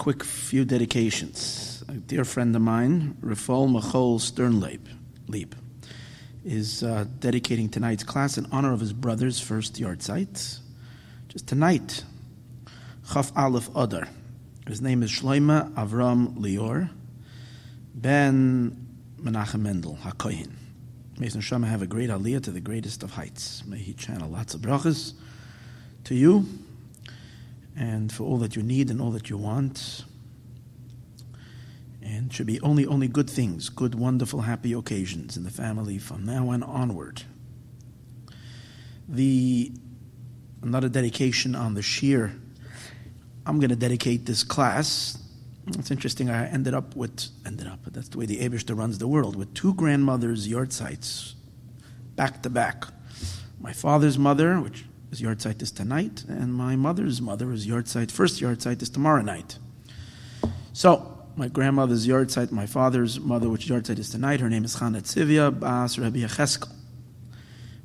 quick few dedications. A dear friend of mine, Rafal Machol Sternleib, Leib, is uh, dedicating tonight's class in honor of his brother's first yahrzeit. Just tonight, Chaf Aleph Adar. His name is Shloima Avram Lior Ben Menachem Mendel HaKoyin. May His Neshama have a great aliyah to the greatest of heights. May He channel lots of brachas to you and for all that you need and all that you want. And should be only only good things, good, wonderful, happy occasions in the family from now on onward. The another dedication on the sheer. I'm going to dedicate this class. It's interesting. I ended up with ended up, that's the way the Abishter runs the world with two grandmothers' yahrzeits back to back. My father's mother, which his yahrzeit is tonight, and my mother's mother, his yahrzeit, first yahrzeit is tomorrow night. So, my grandmother's yahrzeit, my father's mother, which yahrzeit is tonight, her name is Chana Tzivia Bas Rabbi Yecheskel.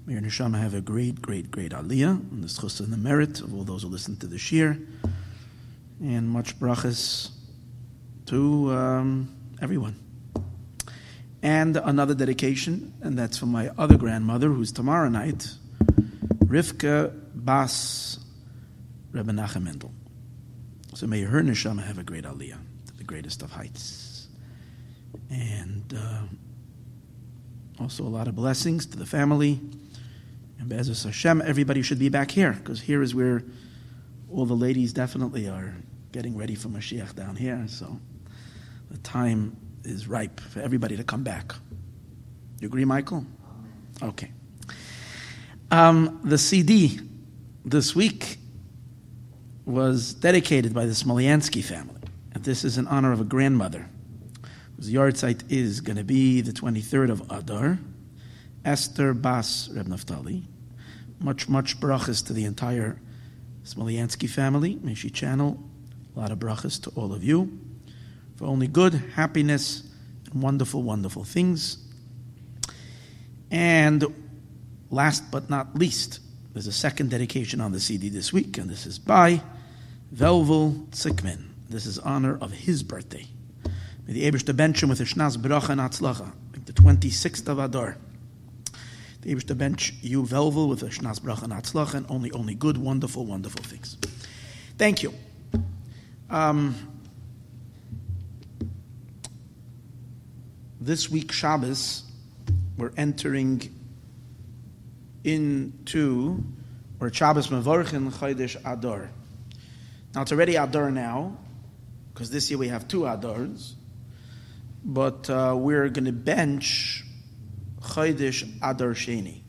May your neshama have a great, great, great aliyah, and the schus and the merit of all those who listen to the shir, and much brachas to um, everyone. And another dedication, and that's for my other grandmother, who's tomorrow night, Rivka Bas Rebbe Nachem Mendel. So may her neshama have a great aliyah, to the greatest of heights. And uh, also a lot of blessings to the family. And Be'ezus Hashem, everybody should be back here, because here is where all the ladies definitely are getting ready for Mashiach down here. So the time is ripe for everybody to come back. You agree, Michael? Okay. Um, the CD this week was dedicated by the Smolyansky family. And this is in honor of a grandmother whose yahrzeit is going to be the 23rd of Adar, Esther Bas Reb Naftali. Much, much brachas to the entire Smolyansky family. May she channel a lot of brachas to all of you for only good, happiness, and wonderful, wonderful things. And last but not least, there's a second dedication on the CD this week, and this is by Velvel Tzikman. This is honor of his birthday. May the Ebershter bench him with a Shnaz Bracha and Atzlacha, the 26th of Adar. The Ebershter bench you Velvel with a Shnaz Bracha and Atzlacha, and only, only good, wonderful, wonderful things. Thank you. Um, this week Shabbos, we're entering into or Shabbos Mevorchin Chodesh Adar. Now it's already Adar now, because this year we have two Adars, but uh, we're going to bench Chodesh Adar Sheni.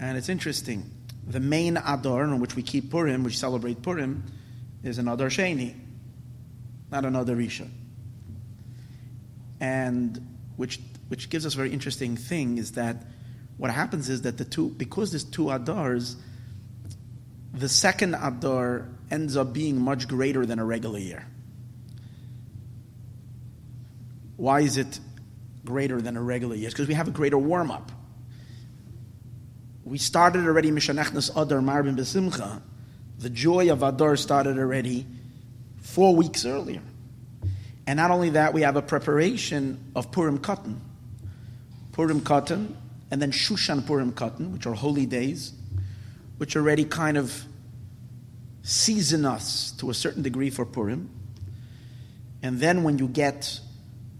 And it's interesting. The main Adar on which we keep Purim, which celebrate Purim, is an Adar Sheni, not another Risha. And which which gives us a very interesting thing is that what happens is that the two, because there's two Adars, the second Adar ends up being much greater than a regular year. Why is it greater than a regular year? Because we have a greater warm up. We started already Mishanechnas Adar Marbin Besimcha. The joy of Adar started already four weeks earlier. And not only that, we have a preparation of Purim Katan. Purim Katan and then Shushan Purim Katan, which are holy days, which already kind of season us to a certain degree for Purim. And then when you get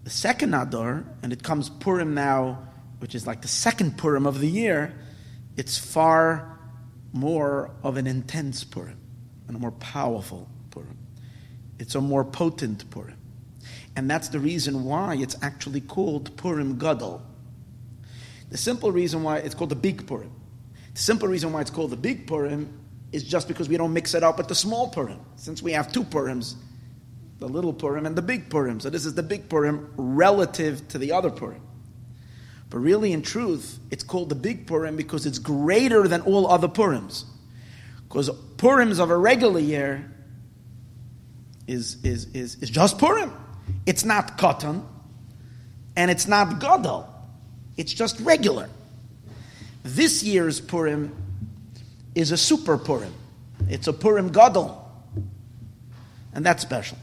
the second Adar, and it comes Purim now, which is like the second Purim of the year, it's far more of an intense Purim and a more powerful Purim. It's a more potent Purim. And that's the reason why it's actually called Purim Gadol. The simple reason why it's called the Big Purim. The simple reason why it's called the Big Purim is just because we don't mix it up with the small Purim. Since we have two Purims, the little Purim and the big Purim. So this is the big Purim relative to the other Purim. But really, in truth, it's called the big Purim because it's greater than all other Purims. Because Purims of a regular year is, is, is, is just Purim. It's not Katan, and it's not Gadol. It's just regular. This year's Purim is a super Purim. It's a Purim Gadol. And that's special.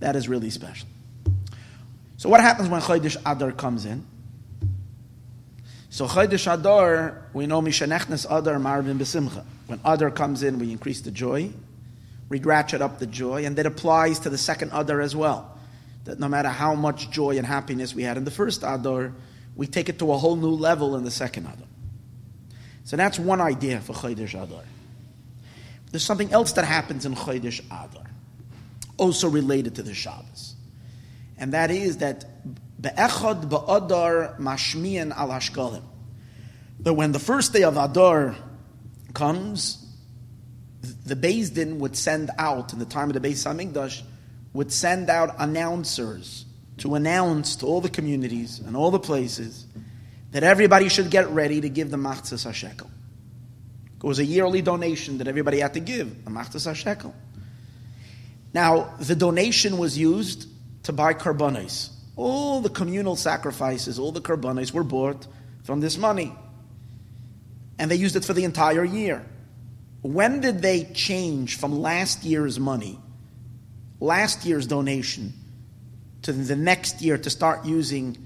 That is really special. So what happens when Chodesh Adar comes in? So Chodesh Adar, we know Mishanechnes Adar Marbin Besimcha. When Adar comes in, we increase the joy, we ratchet up the joy, and that applies to the second Adar as well. That no matter how much joy and happiness we had in the first Adar, we take it to a whole new level in the second Adar. So that's one idea for Chodesh Adar. There's something else that happens in Chodesh Adar, also related to the Shabbos. And that is that Be'echad ba'adar mashmiyan al hashkalim. That when the first day of Adar comes, the Beis Din would send out, in the time of the Beis Hamikdash, would send out announcers to announce to all the communities and all the places that everybody should get ready to give the Machzas HaShekel. It was a yearly donation that everybody had to give, the Machzas HaShekel. Now, the donation was used to buy karbonis. All the communal sacrifices, all the karbonis were bought from this money. And they used it for the entire year. When did they change from last year's money, last year's donation, to the next year to start using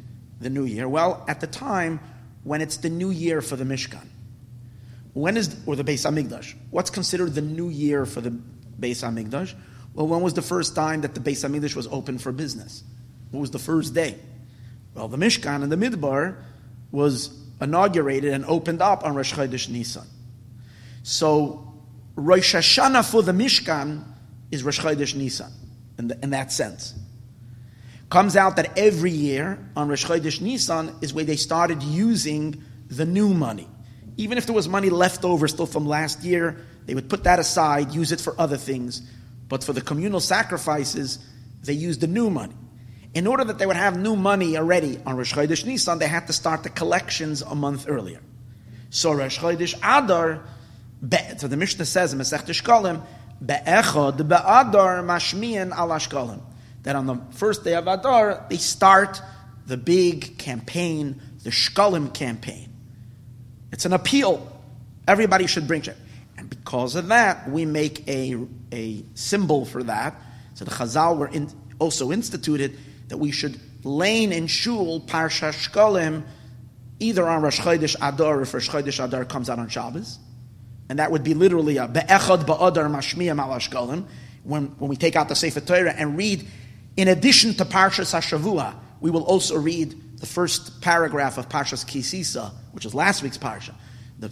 the new year? Well, at the time when it's the new year for the Mishkan. When is, or the Beis Hamikdash? What's considered the new year for the Beis Hamikdash? Well, when was the first time that the Beis Hamikdash was open for business? What was the first day? Well, the Mishkan and the Midbar was inaugurated and opened up on Rosh Chodesh Nisan. So Rosh Hashanah for the Mishkan is Rosh Chodesh Nisan in, the, in that sense. Comes out that every year on Rosh Chodesh Nisan is where they started using the new money. Even if there was money left over still from last year, they would put that aside, use it for other things. But for the communal sacrifices, they used the new money. In order that they would have new money already on Rosh Chodesh Nisan, they had to start the collections a month earlier. So Rosh Chodesh Adar, so the Mishnah says in Masech Shkolim, Be'echod be'adar mashmiyan al. That on the first day of Adar, they start the big campaign, the Shkolim campaign. It's an appeal. Everybody should bring it. And because of that, we make a, a symbol for that. So the Chazal were in, also instituted that we should lane in shul Parsha Shkolim either on Rosh Chodesh Adar or if Rosh Chodesh Adar comes out on Shabbos. And that would be literally a Be'echad Ba'adar Mashmiya Malashkolim when, when we take out the Sefer Torah and read, in addition to Parshas HaShavua, we will also read the first paragraph of Parshas Kisisa, which is last week's Parsha, the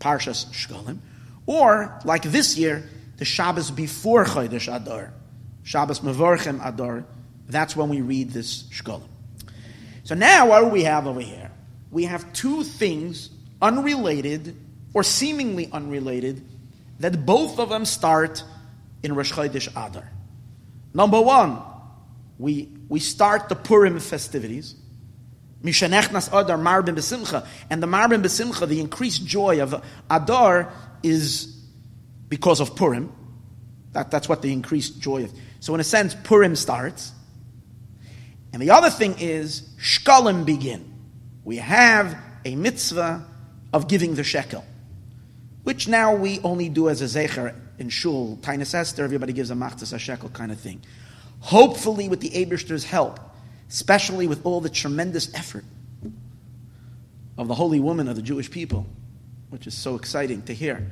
Parshas Shkolim. Or, like this year, the Shabbos before Chodesh Adar, Shabbos Mevorchem Adar, that's when we read this Shkolim. So now, what do we have over here? We have two things unrelated or seemingly unrelated that both of them start in Rosh Chodesh Adar. Number one, we, we start the Purim festivities. Mishanechnas Adar Marbin Besimcha. And the Marbin Besimcha, the increased joy of Adar, is because of Purim. That, that's what the increased joy is. So, in a sense, Purim starts. And the other thing is, Shkalim begin. We have a mitzvah of giving the shekel, which now we only do as a zecher in shul, Tainus Esther, everybody gives a machzas a shekel kind of thing. Hopefully, with the Abishter's help, especially with all the tremendous effort of the holy woman of the Jewish people, which is so exciting to hear,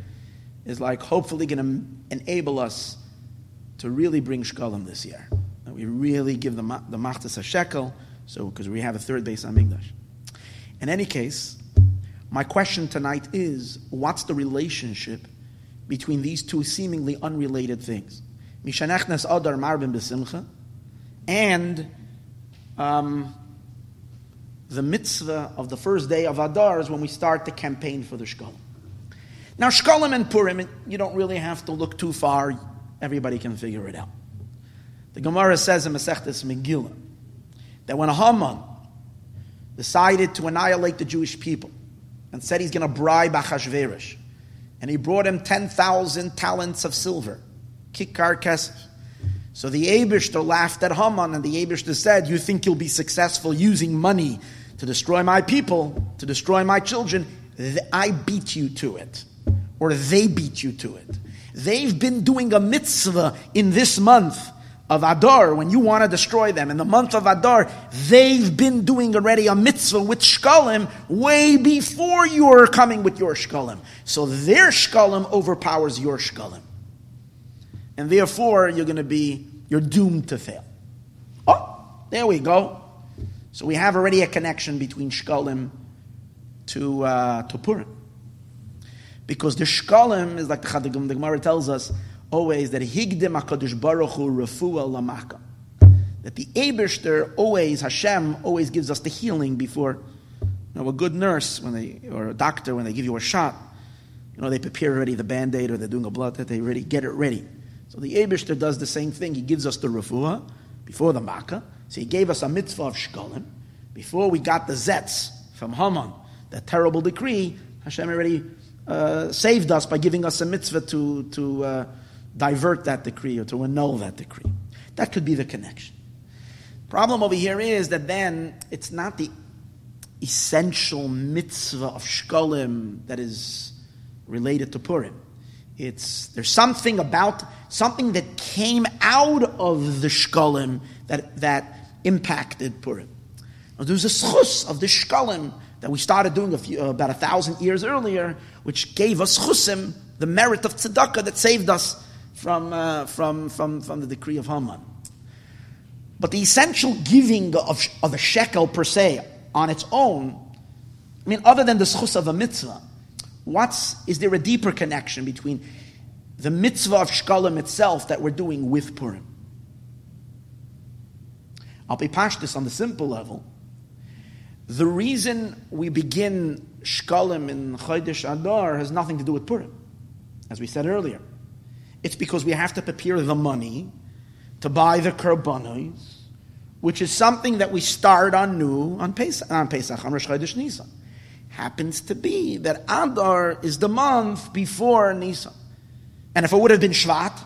is like hopefully going to enable us to really bring shkalim this year. That we really give the, the machtas a shekel, so because we have a third base on Hamikdash. In any case, my question tonight is what's the relationship between these two seemingly unrelated things? Mishanechnes Adar Marbin Besimcha and um, the mitzvah of the first day of Adar is when we start the campaign for the Shkolim. Now, Shkolim and Purim, you don't really have to look too far. Everybody can figure it out. The Gemara says in Masechtas Megillah that when Haman decided to annihilate the Jewish people and said he's going to bribe Achashverosh, and he brought him 10,000 talents of silver, kikar kesef, so the Abishter laughed at Haman, and the Abishter said, You think you'll be successful using money to destroy my people, to destroy my children? I beat you to it, or they beat you to it. They've been doing a mitzvah in this month of Adar, when you want to destroy them, in the month of Adar, they've been doing already a mitzvah with shkalim way before you're coming with your shkalim. So their shkalim overpowers your shkalim. And therefore, you're going to be, you're doomed to fail. Oh, there we go. So we have already a connection between shkalim to, uh, to Purim. Because the shkalim is like the, the Gemara tells us, always that Higdim HaKadosh Baruch Hu Refuah Lamaka. That the Eberster always, Hashem always gives us the healing before, you know, a good nurse when they, or a doctor when they give you a shot, you know, they prepare already the band-aid or they're doing a blood that they already get it ready. So the Eberster does the same thing. He gives us the Refuah before the Makkah. So he gave us a mitzvah of Shkolim. Before we got the Zetz from Haman, that terrible decree, Hashem already uh, saved us by giving us a mitzvah to, to, uh, divert that decree or to annul that decree. That could be the connection. Problem over here is that then it's not the essential mitzvah of shkolim that is related to Purim. It's there's something about something that came out of the shkolim that that impacted Purim. Now, there's a schus of the shkolim that we started doing a few, uh, about a thousand years earlier, which gave us chusim, the merit of tzedakah that saved us from, uh, from, from, from the decree of Haman. But the essential giving of, of a shekel per se on its own, I mean, other than the schus of a mitzvah, what's, is there a deeper connection between the mitzvah of shkalim itself that we're doing with Purim? I'll be this on the simple level. The reason we begin shkalim in Chodesh Adar has nothing to do with Purim, as we said earlier. It's because we have to prepare the money to buy the korbanos, which is something that we start on new on Pesach, on Pesach, on Rosh Chodesh Nisan. Happens to be that Adar is the month before Nisan. And if it would have been Shvat,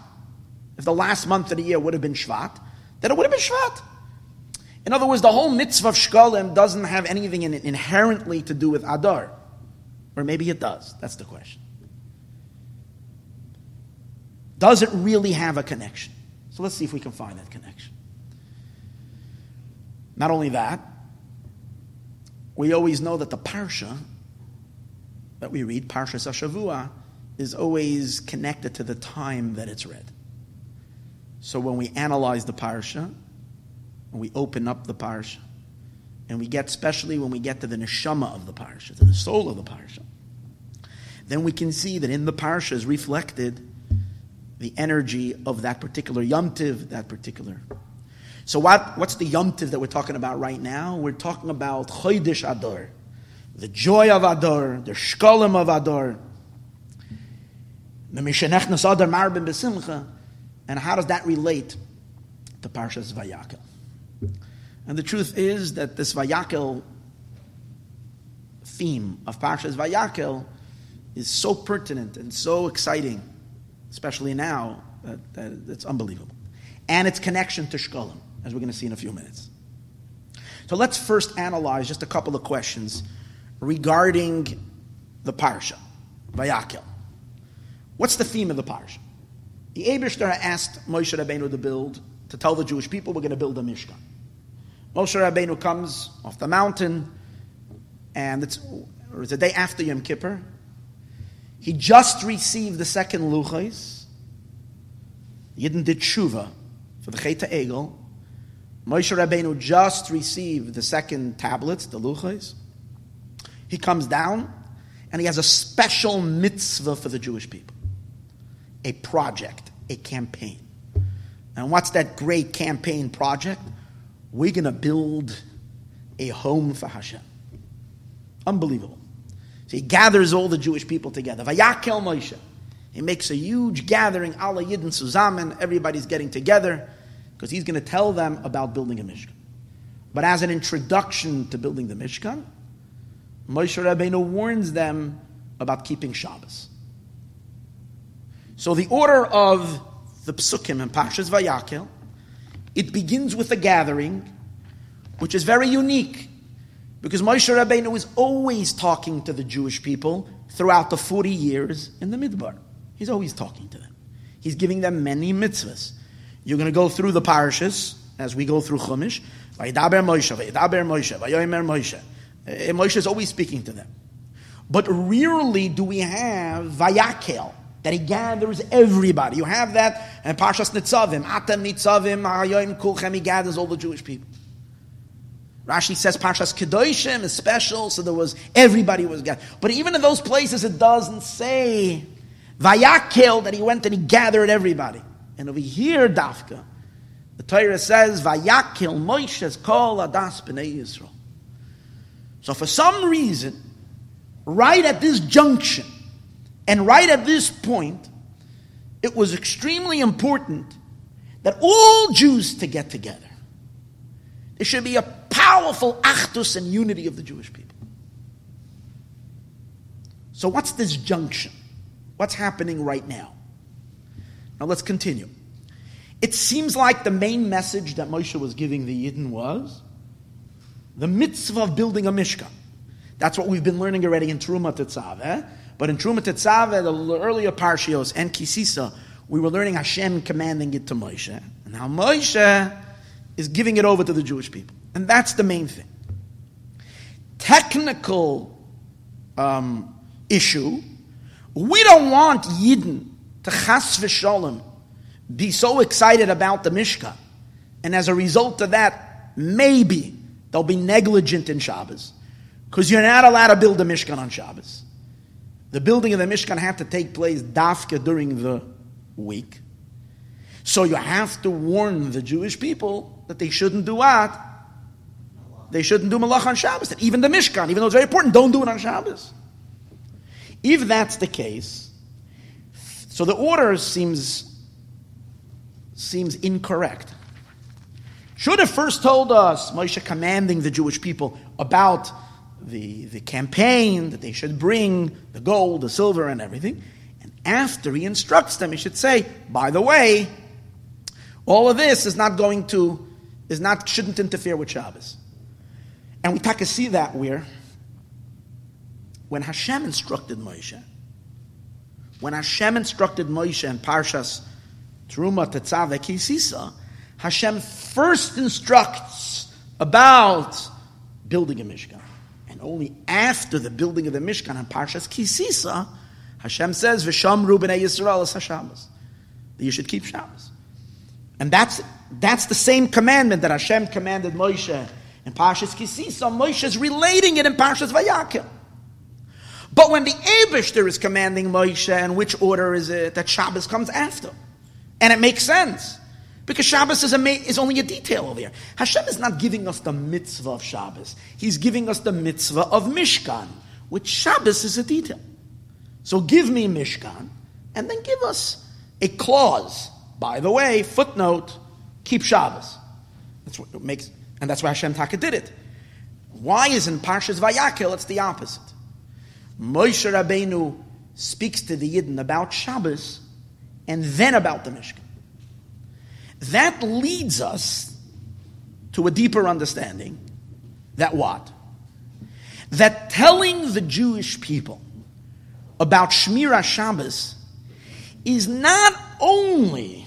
if the last month of the year would have been Shvat, then it would have been Shvat. In other words, the whole mitzvah of Shkolim doesn't have anything in it inherently to do with Adar. Or maybe it does. That's the question. Does it really have a connection? So let's see if we can find that connection. Not only that, we always know that the Parsha that we read, Parsha Sashavua, is always connected to the time that it's read. So when we analyze the Parsha, when we open up the Parsha, and we get, especially when we get to the neshama of the Parsha, to the soul of the Parsha, then we can see that in the Parsha is reflected the energy of that particular yomtiv, that particular. So what, what's the yomtiv that we're talking about right now? We're talking about Chodesh Adar, the joy of Adar, the shkolim of Adar, and how does that relate to Parshas Vayakel? And the truth is that this Vayakel theme of Parshas Vayakel is so pertinent and so exciting especially now, that it's unbelievable. And its connection to Shkolim, as we're going to see in a few minutes. So let's first analyze just a couple of questions regarding the Parsha, Vayakel. What's the theme of the Parsha? The Abishter asked Moshe Rabbeinu to build, to tell the Jewish people we're going to build a Mishkan. Moshe Rabbeinu comes off the mountain, and it's, it's the day after Yom Kippur, he just received the second luchais. Yidden did tshuva for the Cheta Egel. Moshe Rabbeinu just received the second tablets, the luchais. He comes down and he has a special mitzvah for the Jewish people. A project, a campaign. And what's that great campaign project? We're going to build a home for Hashem. Unbelievable. So he gathers all the Jewish people together. Vayakel Moshe. He makes a huge gathering, Allah Yidin Suzamen. Everybody's getting together because he's going to tell them about building a Mishkan. But as an introduction to building the Mishkan, Moshe Rabbeinu warns them about keeping Shabbos. So the order of the Psukim and Pashas Vayakel, it begins with a gathering, which is very unique Because Moshe Rabbeinu is always talking to the Jewish people throughout the 40 years in the Midbar. He's always talking to them. He's giving them many mitzvahs. You're going to go through the parashas as we go through Chumash. Vayidaber Moshe, Vayidaber Moshe, Vayomer Moshe. Eh, Moshe is always speaking to them. But rarely do we have Vayakel, that he gathers everybody. You have that in Parshas Nitzavim, Atem Nitzavim, Hayoim Kulchem, he gathers all the Jewish people. Rashi says Parshas Kedoshim is special, so there was everybody was gathered. But even in those places, it doesn't say Vayakel that he went and he gathered everybody. And over here, Dafka, the Torah says Vayakel Moshe's call Adas Bnei Yisrael. So for some reason, right at this junction, and right at this point, it was extremely important that all Jews to get together. There should be a powerful achdus and unity of the Jewish people. So what's this junction? What's happening right now? Now let's continue. It seems like the main message that Moshe was giving the Yidden was the mitzvah of building a Mishkan. That's what we've been learning already in Truma Tetzaveh. But in Truma Tetzaveh, the earlier Parshios and Kisisa, we were learning Hashem commanding it to Moshe. And now Moshe is giving it over to the Jewish people. And that's the main thing. Technical um, issue, we don't want Yidden to chas v'sholem be so excited about the Mishkan. And as a result of that, maybe they'll be negligent in Shabbos. Because you're not allowed to build a Mishkan on Shabbos. The building of the Mishkan had to take place dafka during the week. So you have to warn the Jewish people that they shouldn't do what? They shouldn't do malach on Shabbos. That even the Mishkan, even though it's very important, don't do it on Shabbos. If that's the case, so the order seems seems incorrect. Should have first told us, Moshe commanding the Jewish people about the, the campaign, that they should bring the gold, the silver, and everything. And after he instructs them, he should say, by the way, all of this is not going to, is not, shouldn't interfere with Shabbos. And we take see that where, when Hashem instructed Moshe, when Hashem instructed Moshe in Parshas Truma Tetzaveh uh, Kisisa, Hashem first instructs about building a Mishkan. And only after the building of the Mishkan and Parshas Kisisa, Hashem says, V'shamru b'nei Yisrael es HaShabbos. That you should keep Shabbos. And that's, that's the same commandment that Hashem commanded Moshe in Parshas Kisisa. Moshe is relating it in Parshas Vayakhel. But when the Abishter is commanding Moshe, in which order is it that Shabbos comes after? And it makes sense. Because Shabbos is, a, is only a detail over here. Hashem is not giving us the mitzvah of Shabbos. He's giving us the mitzvah of Mishkan, which Shabbos is a detail. So give me Mishkan, and then give us a clause. By the way, footnote, keep Shabbos. That's what it makes, and that's why Hashem Taka did it. Why is in Parshas Vayakel it's the opposite? Moshe Rabbeinu speaks to the Yidden about Shabbos and then about the Mishkan. That leads us to a deeper understanding that what? That telling the Jewish people about Shmira Shabbos is not only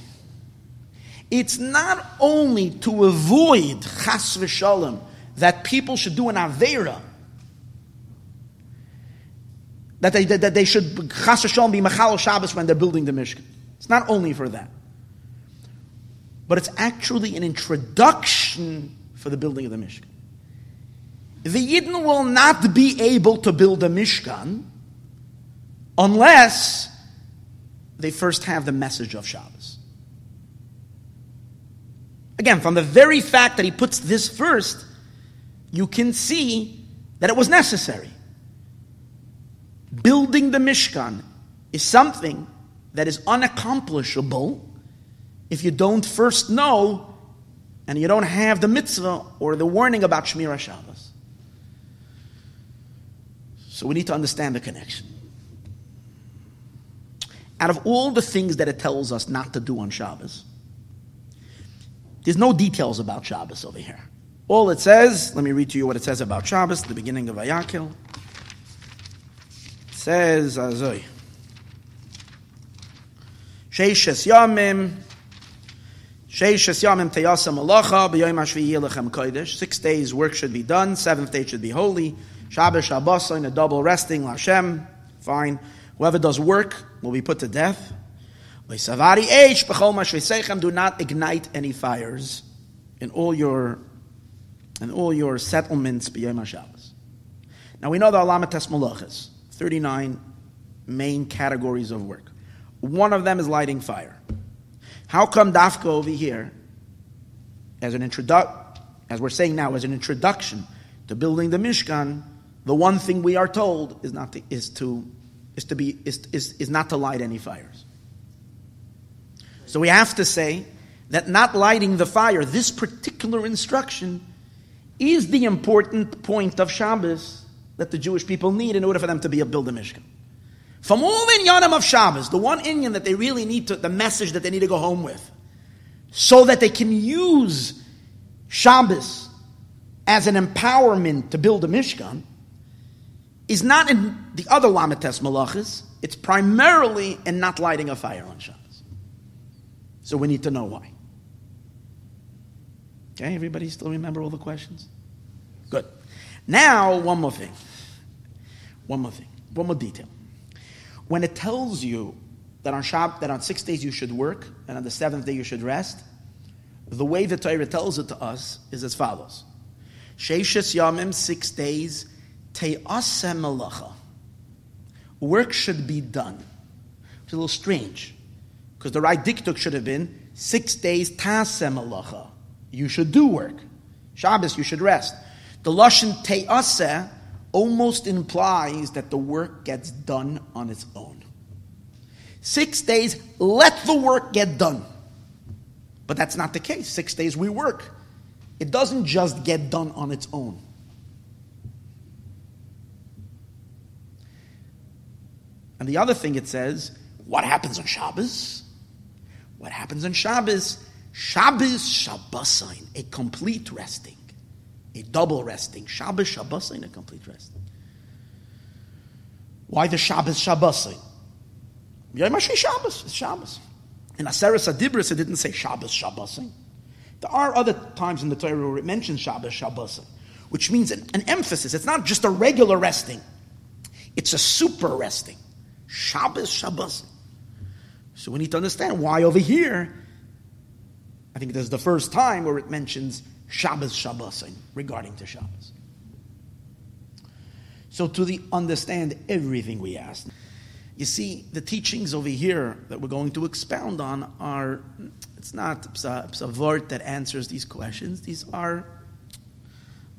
it's not only to avoid chas v'shalom that people should do an avera that they, that they should chas v'shalom be machal Shabbos when they're building the Mishkan. It's not only for that but it's actually an introduction for the building of the Mishkan. The Yidden will not be able to build a Mishkan unless they first have the message of Shabbos. Again, from the very fact that he puts this first, you can see that it was necessary. Building the Mishkan is something that is unaccomplishable if you don't first know and you don't have the mitzvah or the warning about Shmira Shabbos. So we need to understand the connection. Out of all the things that it tells us not to do on Shabbos, there's no details about Shabbos over here. All it says, let me read to you what it says about Shabbos, the beginning of Vayakil. It says, Azoy. Sheishes Yamim, Sheishes Yamim Teyasa Malacha, B'yoyim HaShviyi Lechem Kodesh. Six days work should be done, seventh day should be holy. Shabbos, Shabbos, in a double resting, Lashem, fine. Whoever does work will be put to death. Do not ignite any fires in all your in all your settlements Shabbos. Now we know the Alamat Malachas, 39 main categories of work. One of them is lighting fire. How come Dafka over here, as an introduction, as we're saying now, as an introduction to building the Mishkan, the one thing we are told is not to, is to is to be is, is, is not to light any fires. So we have to say that not lighting the fire, this particular instruction, is the important point of Shabbos that the Jewish people need in order for them to be a build a Mishkan. From all the inyanim of Shabbos, the one inyan that they really need to, the message that they need to go home with, so that they can use Shabbos as an empowerment to build a Mishkan, is not in the other Lamites Malachas, it's primarily in not lighting a fire on Shabbos. So we need to know why. Okay, everybody still remember all the questions? Good. Now, one more thing. One more thing. One more detail. When it tells you that on Shab, that on six days you should work and on the seventh day you should rest, the way the Torah tells it to us is as follows: Sheishes yamim, six days, te'asem melacha. Work should be done. It's a little strange because the right diktuk should have been six days tasem melacha. You should do work. Shabbos, you should rest. The lashon te'aseh almost implies that the work gets done on its own. Six days, let the work get done. But that's not the case. Six days we work. It doesn't just get done on its own. And the other thing it says, what happens on Shabbos? What happens on Shabbos? Shabbos Shabbosain, a complete resting a double resting. Shabbos, Shabbos, and a complete resting. Why the Shabbos, Shabbos? Yom Shabbos, it's Shabbos. In Aseres Adibris, it didn't say Shabbos, Shabbos. There are other times in the Torah where it mentions Shabbos, Shabbos, which means an, an emphasis. It's not just a regular resting, it's a super resting. Shabbos, Shabbos. So we need to understand why over here, I think this is the first time where it mentions Shabbos Shabbosin regarding to Shabbos. So to the understand everything we asked, you see the teachings over here that we're going to expound on are it's not word that answers these questions. These are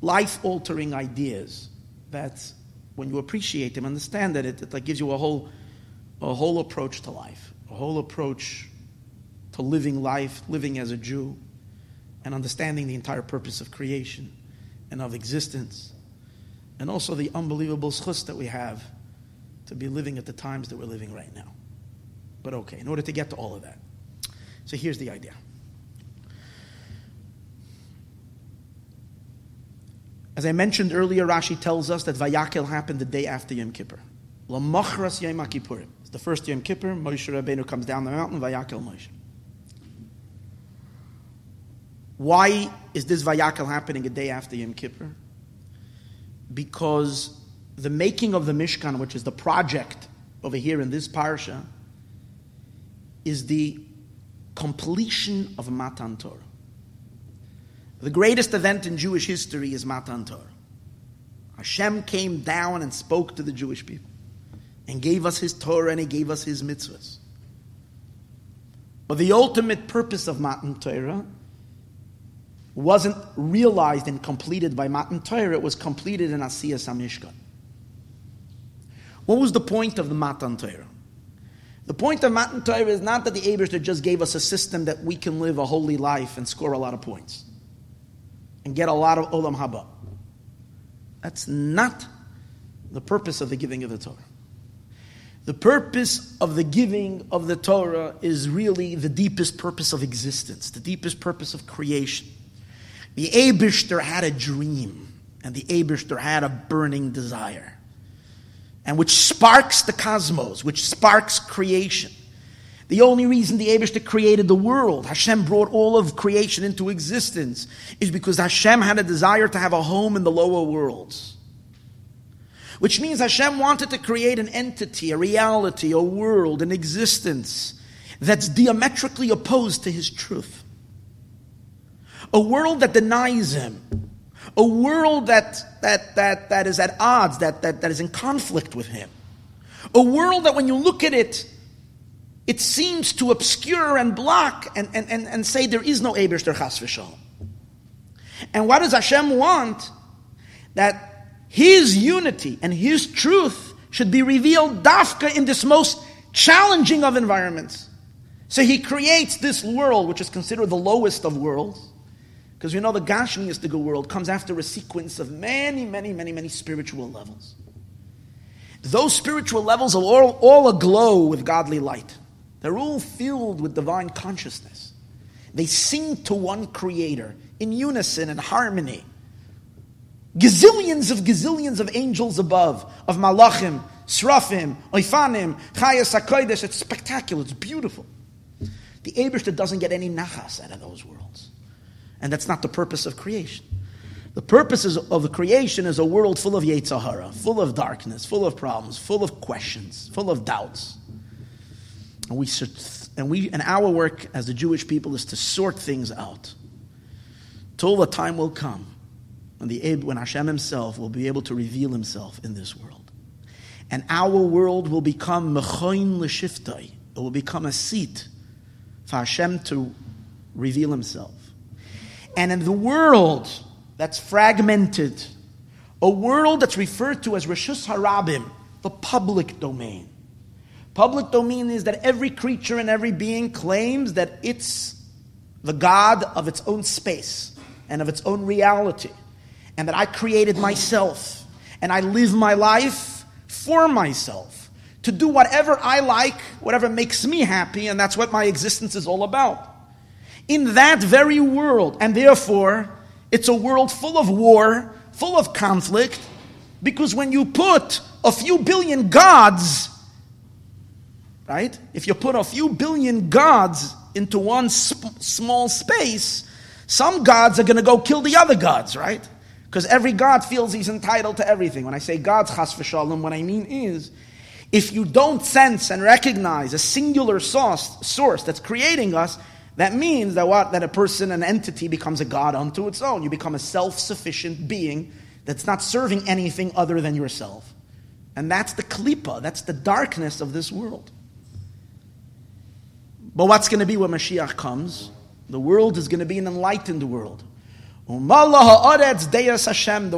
life altering ideas that when you appreciate them, understand that it, it gives you a whole a whole approach to life, whole approach to living life, living as a Jew and understanding the entire purpose of creation and of existence, and also the unbelievable schus that we have to be living at the times that we're living right now. But okay, in order to get to all of that. So here's the idea. As I mentioned earlier, Rashi tells us that Vayakil happened the day after Yom Kippur. Lamachras Yom Kippur. The first Yom Kippur. Moshe Rabbeinu comes down the mountain. Vayakil Moshe. Why is this Vayakal happening a day after Yom Kippur? Because the making of the Mishkan, which is the project over here in this parsha, is the completion of Matan Torah. The greatest event in Jewish history is Matan Torah. Hashem came down and spoke to the Jewish people and gave us his Torah and he gave us his mitzvahs. But the ultimate purpose of Matan Torah wasn't realized and completed by Matan Torah, it was completed in Asiyas Samishkan. What was the point of the Matan Torah? The point of Matan Torah is not that the Abishter just gave us a system that we can live a holy life and score a lot of points and get a lot of Olam Haba. That's not the purpose of the giving of the Torah. The purpose of the giving of the Torah is really the deepest purpose of existence, the deepest purpose of creation. The Abishter had a dream, and the Abishter had a burning desire, and which sparks the cosmos, which sparks creation. The only reason the Abishter created the world, Hashem brought all of creation into existence, is because Hashem had a desire to have a home in the lower worlds. Which means Hashem wanted to create an entity, a reality, a world, an existence that's diametrically opposed to His truth. A world that denies Him. A world that, that, that, that is at odds, that, that, that is in conflict with Him. A world that when you look at it, it seems to obscure and block and, and, and, and say there is no Eberster Chas v'shalom. And what does Hashem want? That His unity and His truth should be revealed dafka in this most challenging of environments. So He creates this world, which is considered the lowest of worlds, because we know the Gashmiistic world comes after a sequence of many, many, many, many spiritual levels. Those spiritual levels are all, all aglow with godly light. They're all filled with divine consciousness. They sing to one creator in unison and harmony. Gazillions of gazillions of angels above, of malachim, srafim, oifanim, chayas hakodesh. It's spectacular. It's beautiful. The Abishta doesn't get any nachas out of those worlds. And that's not the purpose of creation. The purpose of the creation is a world full of Yetzahara, full of darkness, full of problems, full of questions, full of doubts. And we, and we, and our work as the Jewish people is to sort things out. Till the time will come when, the, when Hashem himself will be able to reveal himself in this world. And our world will become mechoin l'shiftai. It will become a seat for Hashem to reveal himself. And in the world that's fragmented, a world that's referred to as Rishus Harabim, the public domain, Public domain is that every creature and every being claims that it's the God of its own space and of its own reality, and that I created myself and I live my life for myself to do whatever I like, whatever makes me happy, and that's what my existence is all about. In that very world, and therefore, it's a world full of war, full of conflict, because when you put a few billion gods right? If you put a few billion gods into one sp- small space, some gods are going to go kill the other gods, right? Because every god feels he's entitled to everything. When I say gods, chas v'shalom, what I mean is, if you don't sense and recognize a singular source, source that's creating us, that means that what? That a person, an entity becomes a god unto its own. You become a self-sufficient being that's not serving anything other than yourself. And that's the klipa, that's the darkness of this world. But what's going to be when Mashiach comes? The world is going to be an enlightened world. The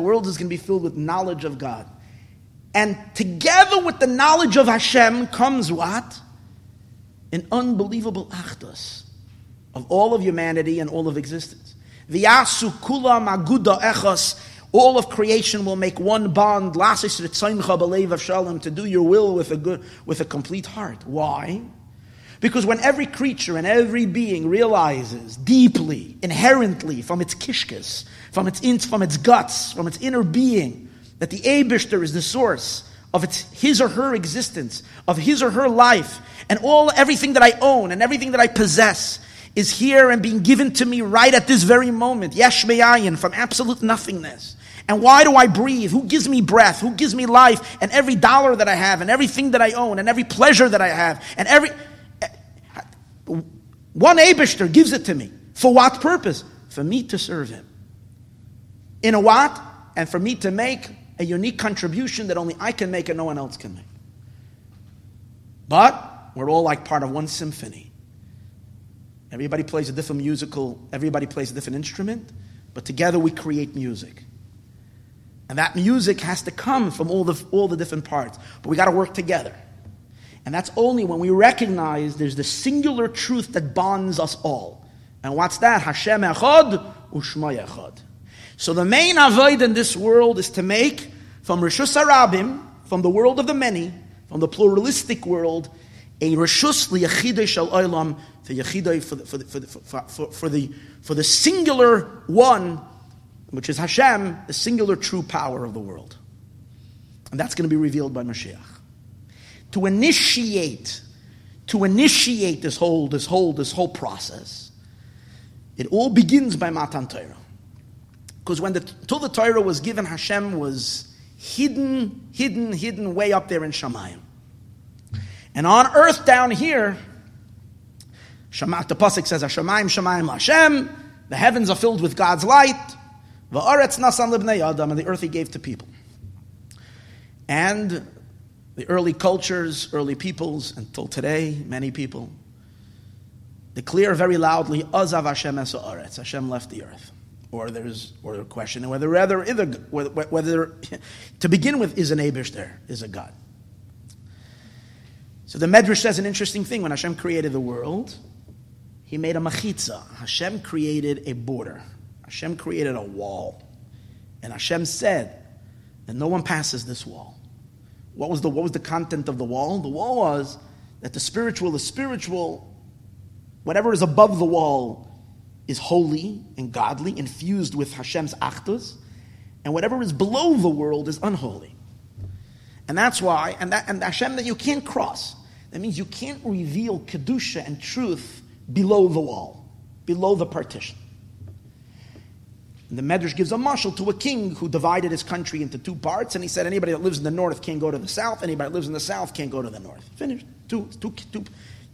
world is going to be filled with knowledge of God. And together with the knowledge of Hashem comes what? An unbelievable achdus of all of humanity and all of existence. V'yasu kula maguda echos. All of creation will make one bond, Lasis of shalom to do your will with a good, with a complete heart. Why? Because when every creature and every being realizes deeply, inherently, from its kishkas, from its, in, from its guts, from its inner being, that the Abishter is the source of its, his or her existence, of his or her life, and all everything that I own and everything that I possess is here and being given to me right at this very moment, yesh from absolute nothingness. And why do I breathe? Who gives me breath? Who gives me life? And every dollar that I have, and everything that I own, and every pleasure that I have, and every one Abishter gives it to me. For what purpose? For me to serve him. In a what? And for me to make a unique contribution that only I can make and no one else can make. But we're all like part of one symphony. Everybody plays a different musical, everybody plays a different instrument, but together we create music. And that music has to come from all the, all the different parts. But we got to work together. And that's only when we recognize there's the singular truth that bonds us all. And what's that? Hashem echad u'shma echad. So the main avodah in this world is to make from Rishus Harabim, from the world of the many, from the pluralistic world, a reshus liyachidei shel olam, for yachidei for the, for the, for the, for, for, for the for the singular one, which is Hashem, the singular true power of the world, and that's going to be revealed by Mashiach. To initiate, to initiate this whole this whole this whole process, it all begins by Matan Torah. Because when the till the Torah was given, Hashem was hidden, hidden, hidden way up there in Shamayim. And on earth down here, the pasuk says, "Hashemayim, Shemayim, Hashem." The heavens are filled with God's light. Va'aretz nasan libnei adam, and the earth He gave to people. And the early cultures, early peoples, until today, many people declare very loudly, "Azav Hashem es Hashem left the earth or there's or a question whether rather either whether, whether to begin with is an Abishter is a God. So the Medrash says an interesting thing when Hashem created the world, He made a machitza. Hashem created a border. Hashem created a wall, and Hashem said that no one passes this wall. What was the what was the content of the wall? The wall was that the spiritual, the spiritual, whatever is above the wall is holy and godly, infused with Hashem's achdus, and whatever is below the world is unholy. And that's why, and, that, and Hashem that you can't cross. That means you can't reveal Kedusha and truth below the wall, below the partition. And the Medrash gives a mashal to a king who divided his country into two parts, and he said anybody that lives in the north can't go to the south, anybody that lives in the south can't go to the north. Finished. Two, two, two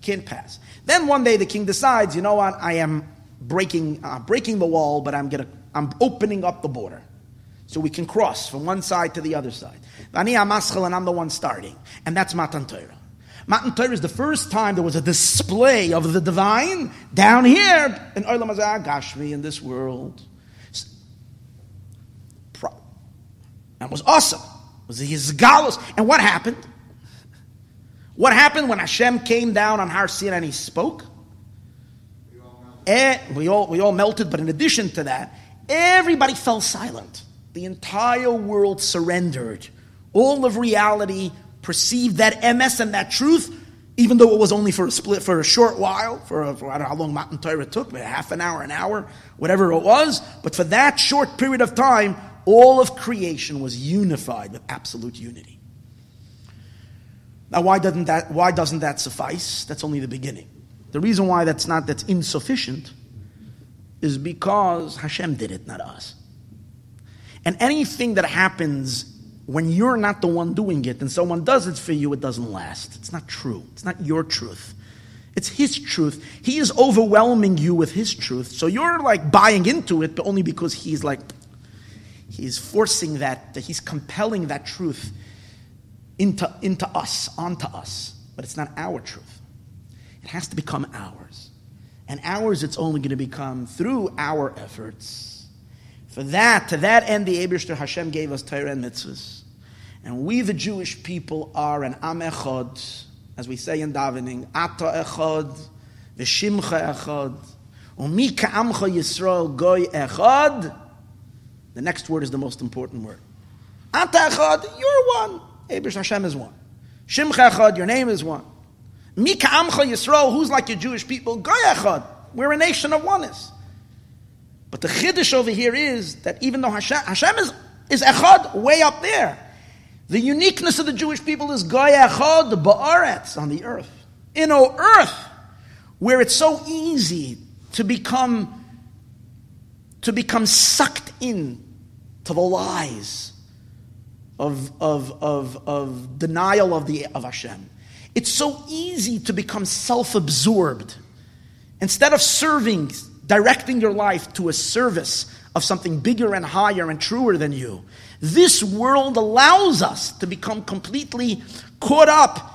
can't pass. Then one day the king decides, you know what, I am breaking, uh, breaking the wall, but I'm, gonna, I'm opening up the border. So we can cross from one side to the other side. And I'm the one starting. And that's Matan Torah. Matan Torah is the first time there was a display of the divine down here in Olam Gashmi in this world. That was awesome. It was his galus. And what happened? What happened when Hashem came down on Har Sinai and he spoke? Eh, we all, we all melted, but in addition to that, everybody fell silent. The entire world surrendered. All of reality perceived that emes and that truth, even though it was only for a split, for a short while, for, a, for I don't know how long Matan Torah took, half an hour, an hour, whatever it was, but for that short period of time, all of creation was unified with absolute unity. Now, why doesn't that, why doesn't that suffice? That's only the beginning. The reason why that's not that's insufficient is because Hashem did it, not us. And anything that happens when you're not the one doing it and someone does it for you, it doesn't last. It's not true. It's not your truth. It's his truth. He is overwhelming you with his truth. So you're like buying into it, but only because he's like, he's forcing that, he's compelling that truth into, into us, onto us. But it's not our truth. It has to become ours. And ours it's only going to become through our efforts. For that, to that end, the Abishter Hashem gave us Torah and mitzvahs. And we, the Jewish people, are an Am Echad, as we say in davening, Ata Echad, V'shimcha Echad, Umi Ka'amcha Yisrael Goy Echad. The next word is the most important word. Echad, you're one. Abish Hashem is one. Shimcha your name is one. Mika Amcha Yisrael, who's like your Jewish people? Goyachad. We're a nation of oneness. But the chiddush over here is that even though Hashem, Hashem is, is echad way up there, the uniqueness of the Jewish people is goyachad ba'aretz on the earth. In O earth, where it's so easy to become to become sucked in to the lies of, of, of, of denial of, the, of Hashem. It's so easy to become self absorbed. Instead of serving, directing your life to a service of something bigger and higher and truer than you, this world allows us to become completely caught up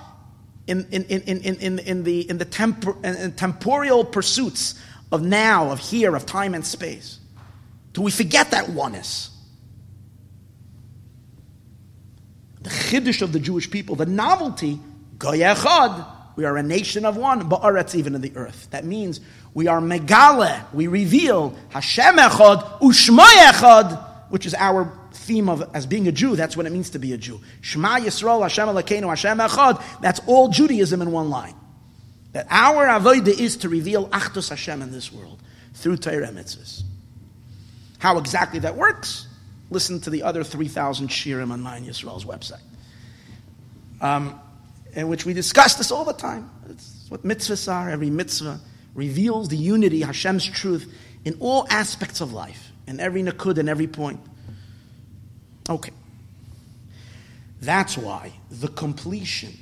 in, in, in, in, in, in the, in the tempor, in temporal pursuits of now, of here, of time and space. Do we forget that oneness? The chiddush of the Jewish people, the novelty Goyechad, we are a nation of one, ba'aretz even in the earth. That means we are megale, we reveal Hashem echad, ushma echad, which is our theme of as being a Jew. That's what it means to be a Jew. Shema Yisrael, Hashem Elokeinu, Hashem echad. That's all Judaism in one line. That our avodah is to reveal Achdus Hashem in this world through Torah mitzvahs. How exactly that works, listen to the other 3,000 shiurim on Ma'ayin Yisrael's website, um, in which we discuss this all the time. It's what mitzvahs are. Every mitzvah reveals the unity, Hashem's truth, in all aspects of life, in every nakud and every point. Okay. That's why the completion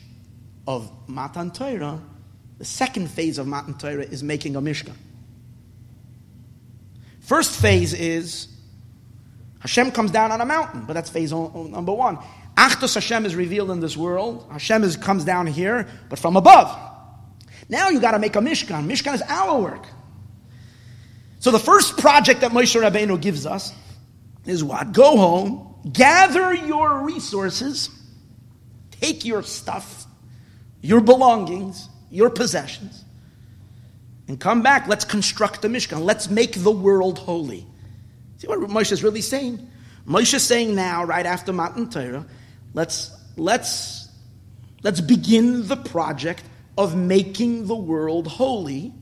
of Matan Torah, the second phase of Matan Torah, is making a Mishkan. First phase is Hashem comes down on a mountain, but that's phase number one. Achdus Hashem is revealed in this world. Hashem is, comes down here, but from above. Now you got to make a Mishkan. Mishkan is our work. So the first project that Moshe Rabbeinu gives us is what? Go home, gather your resources, take your stuff, your belongings, your possessions, and come back. Let's construct the Mishkan. Let's make the world holy. See what Moshe is really saying? Moshe is saying now, right after Matan Torah, let's, let's, let's begin the project of making the world holy.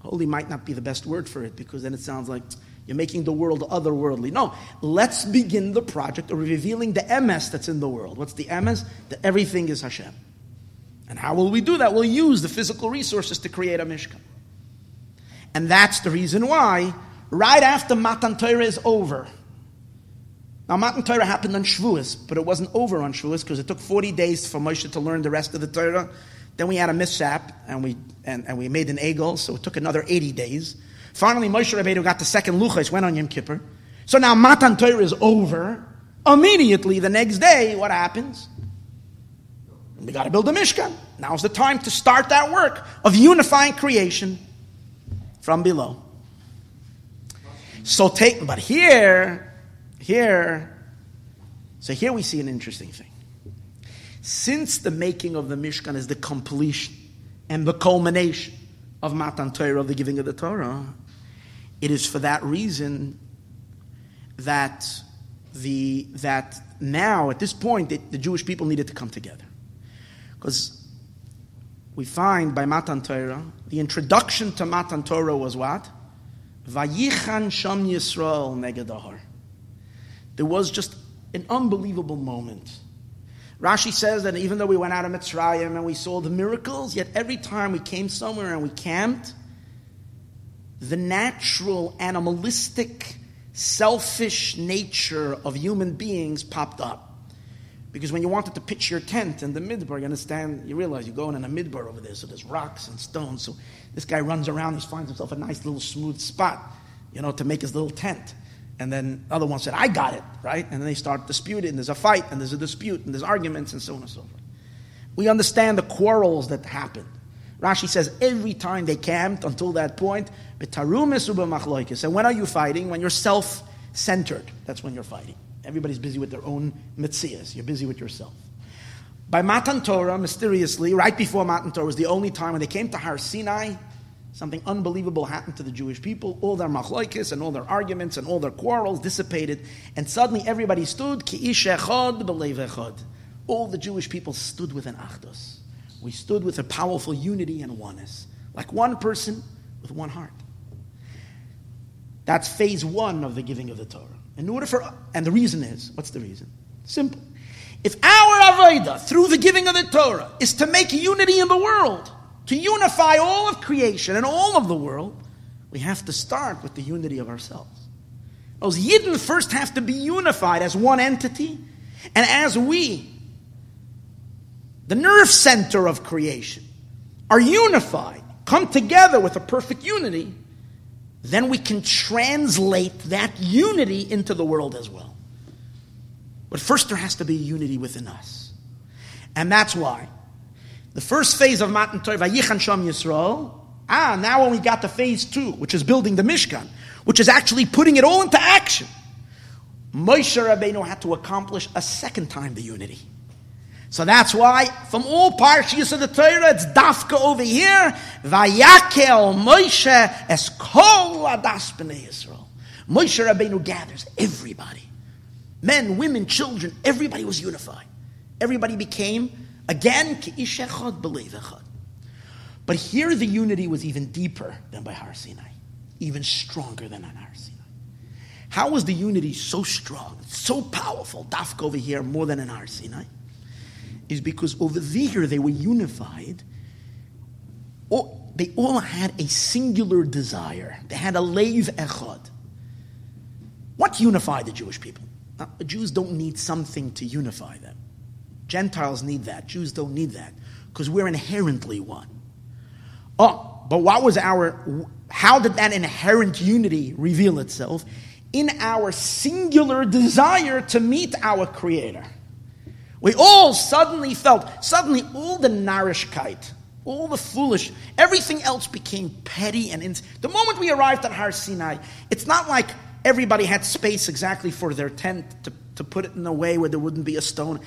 Holy might not be the best word for it because then it sounds like you're making the world otherworldly. No, let's begin the project of revealing the emes that's in the world. What's the emes? That everything is Hashem. And how will we do that? We'll use the physical resources to create a Mishkan. And that's the reason why, right after Matan Torah is over, now Matan Torah happened on Shavuos, but it wasn't over on Shavuos because it took 40 days for Moshe to learn the rest of the Torah. Then we had a mishap, and we, and, and we made an egel, so it took another 80 days. Finally, Moshe Rabbeinu got the second Luchas, went on Yom Kippur. So now Matan Torah is over. Immediately, the next day, what happens? We got to build a Mishkan. Now's the time to start that work of unifying creation from below. So take, but here, here, so here we see an interesting thing. Since the making of the Mishkan is the completion and the culmination of Matan Torah, the giving of the Torah, it is for that reason that the that now at this point the, the Jewish people needed to come together. Because we find by Matan Torah, the introduction to Matan Torah was what? Vayichan Sham Yisrael Negadahar. There was just an unbelievable moment. Rashi says that even though we went out of Mitzrayim and we saw the miracles, yet every time we came somewhere and we camped, the natural, animalistic, selfish nature of human beings popped up. Because when you wanted to pitch your tent in the midbar, you understand, you realize you're going in a midbar over there, so there's rocks and stones. So this guy runs around, he finds himself a nice little smooth spot, you know, to make his little tent. And then other one said, I got it, right? And then they start disputing, there's a fight, and there's a dispute, and there's arguments, and so on and so forth. We understand the quarrels that happened. Rashi says every time they camped until that point, and when are you fighting? When you're self centered. That's when you're fighting. Everybody's busy with their own mitzias. You're busy with yourself. By Matan Torah, mysteriously, right before Matan Torah was the only time when they came to Har Sinai, something unbelievable happened to the Jewish people. All their machlokes and all their arguments and all their quarrels dissipated, and suddenly everybody stood ki echad All the Jewish people stood with an achdus. We stood with a powerful unity and oneness, like one person with one heart. That's phase one of the giving of the Torah. In order for, and the reason is, what's the reason? Simple. If our Avodah, through the giving of the Torah, is to make unity in the world, to unify all of creation and all of the world, we have to start with the unity of ourselves. Those Yidden first have to be unified as one entity, and as we, the nerve center of creation, are unified, come together with a perfect unity, then we can translate that unity into the world as well. But first, there has to be unity within us. And that's why the first phase of Matan Torah, Vayichan Sham Yisrael, ah, now when we got to phase two, which is building the Mishkan, which is actually putting it all into action, Moshe Rabbeinu had to accomplish a second time the unity. So that's why from all parshas of the Torah, it's dafka over here. Vayakhel Moshe es kol adas b'nei Yisrael. Moshe Rabbeinu gathers everybody, men, women, children. Everybody was unified. Everybody became Again, ki'ish echad b'lev echad. But here the unity was even deeper than by Har Sinai, even stronger than on Har Sinai. How was the unity so strong, so powerful, Dafka over here, more than in Har Sinai? Is because over there they were unified. All, they all had a singular desire. They had a leiv echad. What unified the Jewish people? Now, Jews don't need something to unify them. Gentiles need that. Jews don't need that because we're inherently one. Oh, but what was our, how did that inherent unity reveal itself? In our singular desire to meet our Creator. We all suddenly felt, suddenly all the narishkeit, all the foolish, everything else became petty and ins- the moment we arrived at Har Sinai, it's not like everybody had space exactly for their tent to, to put it in a way where there wouldn't be a stone.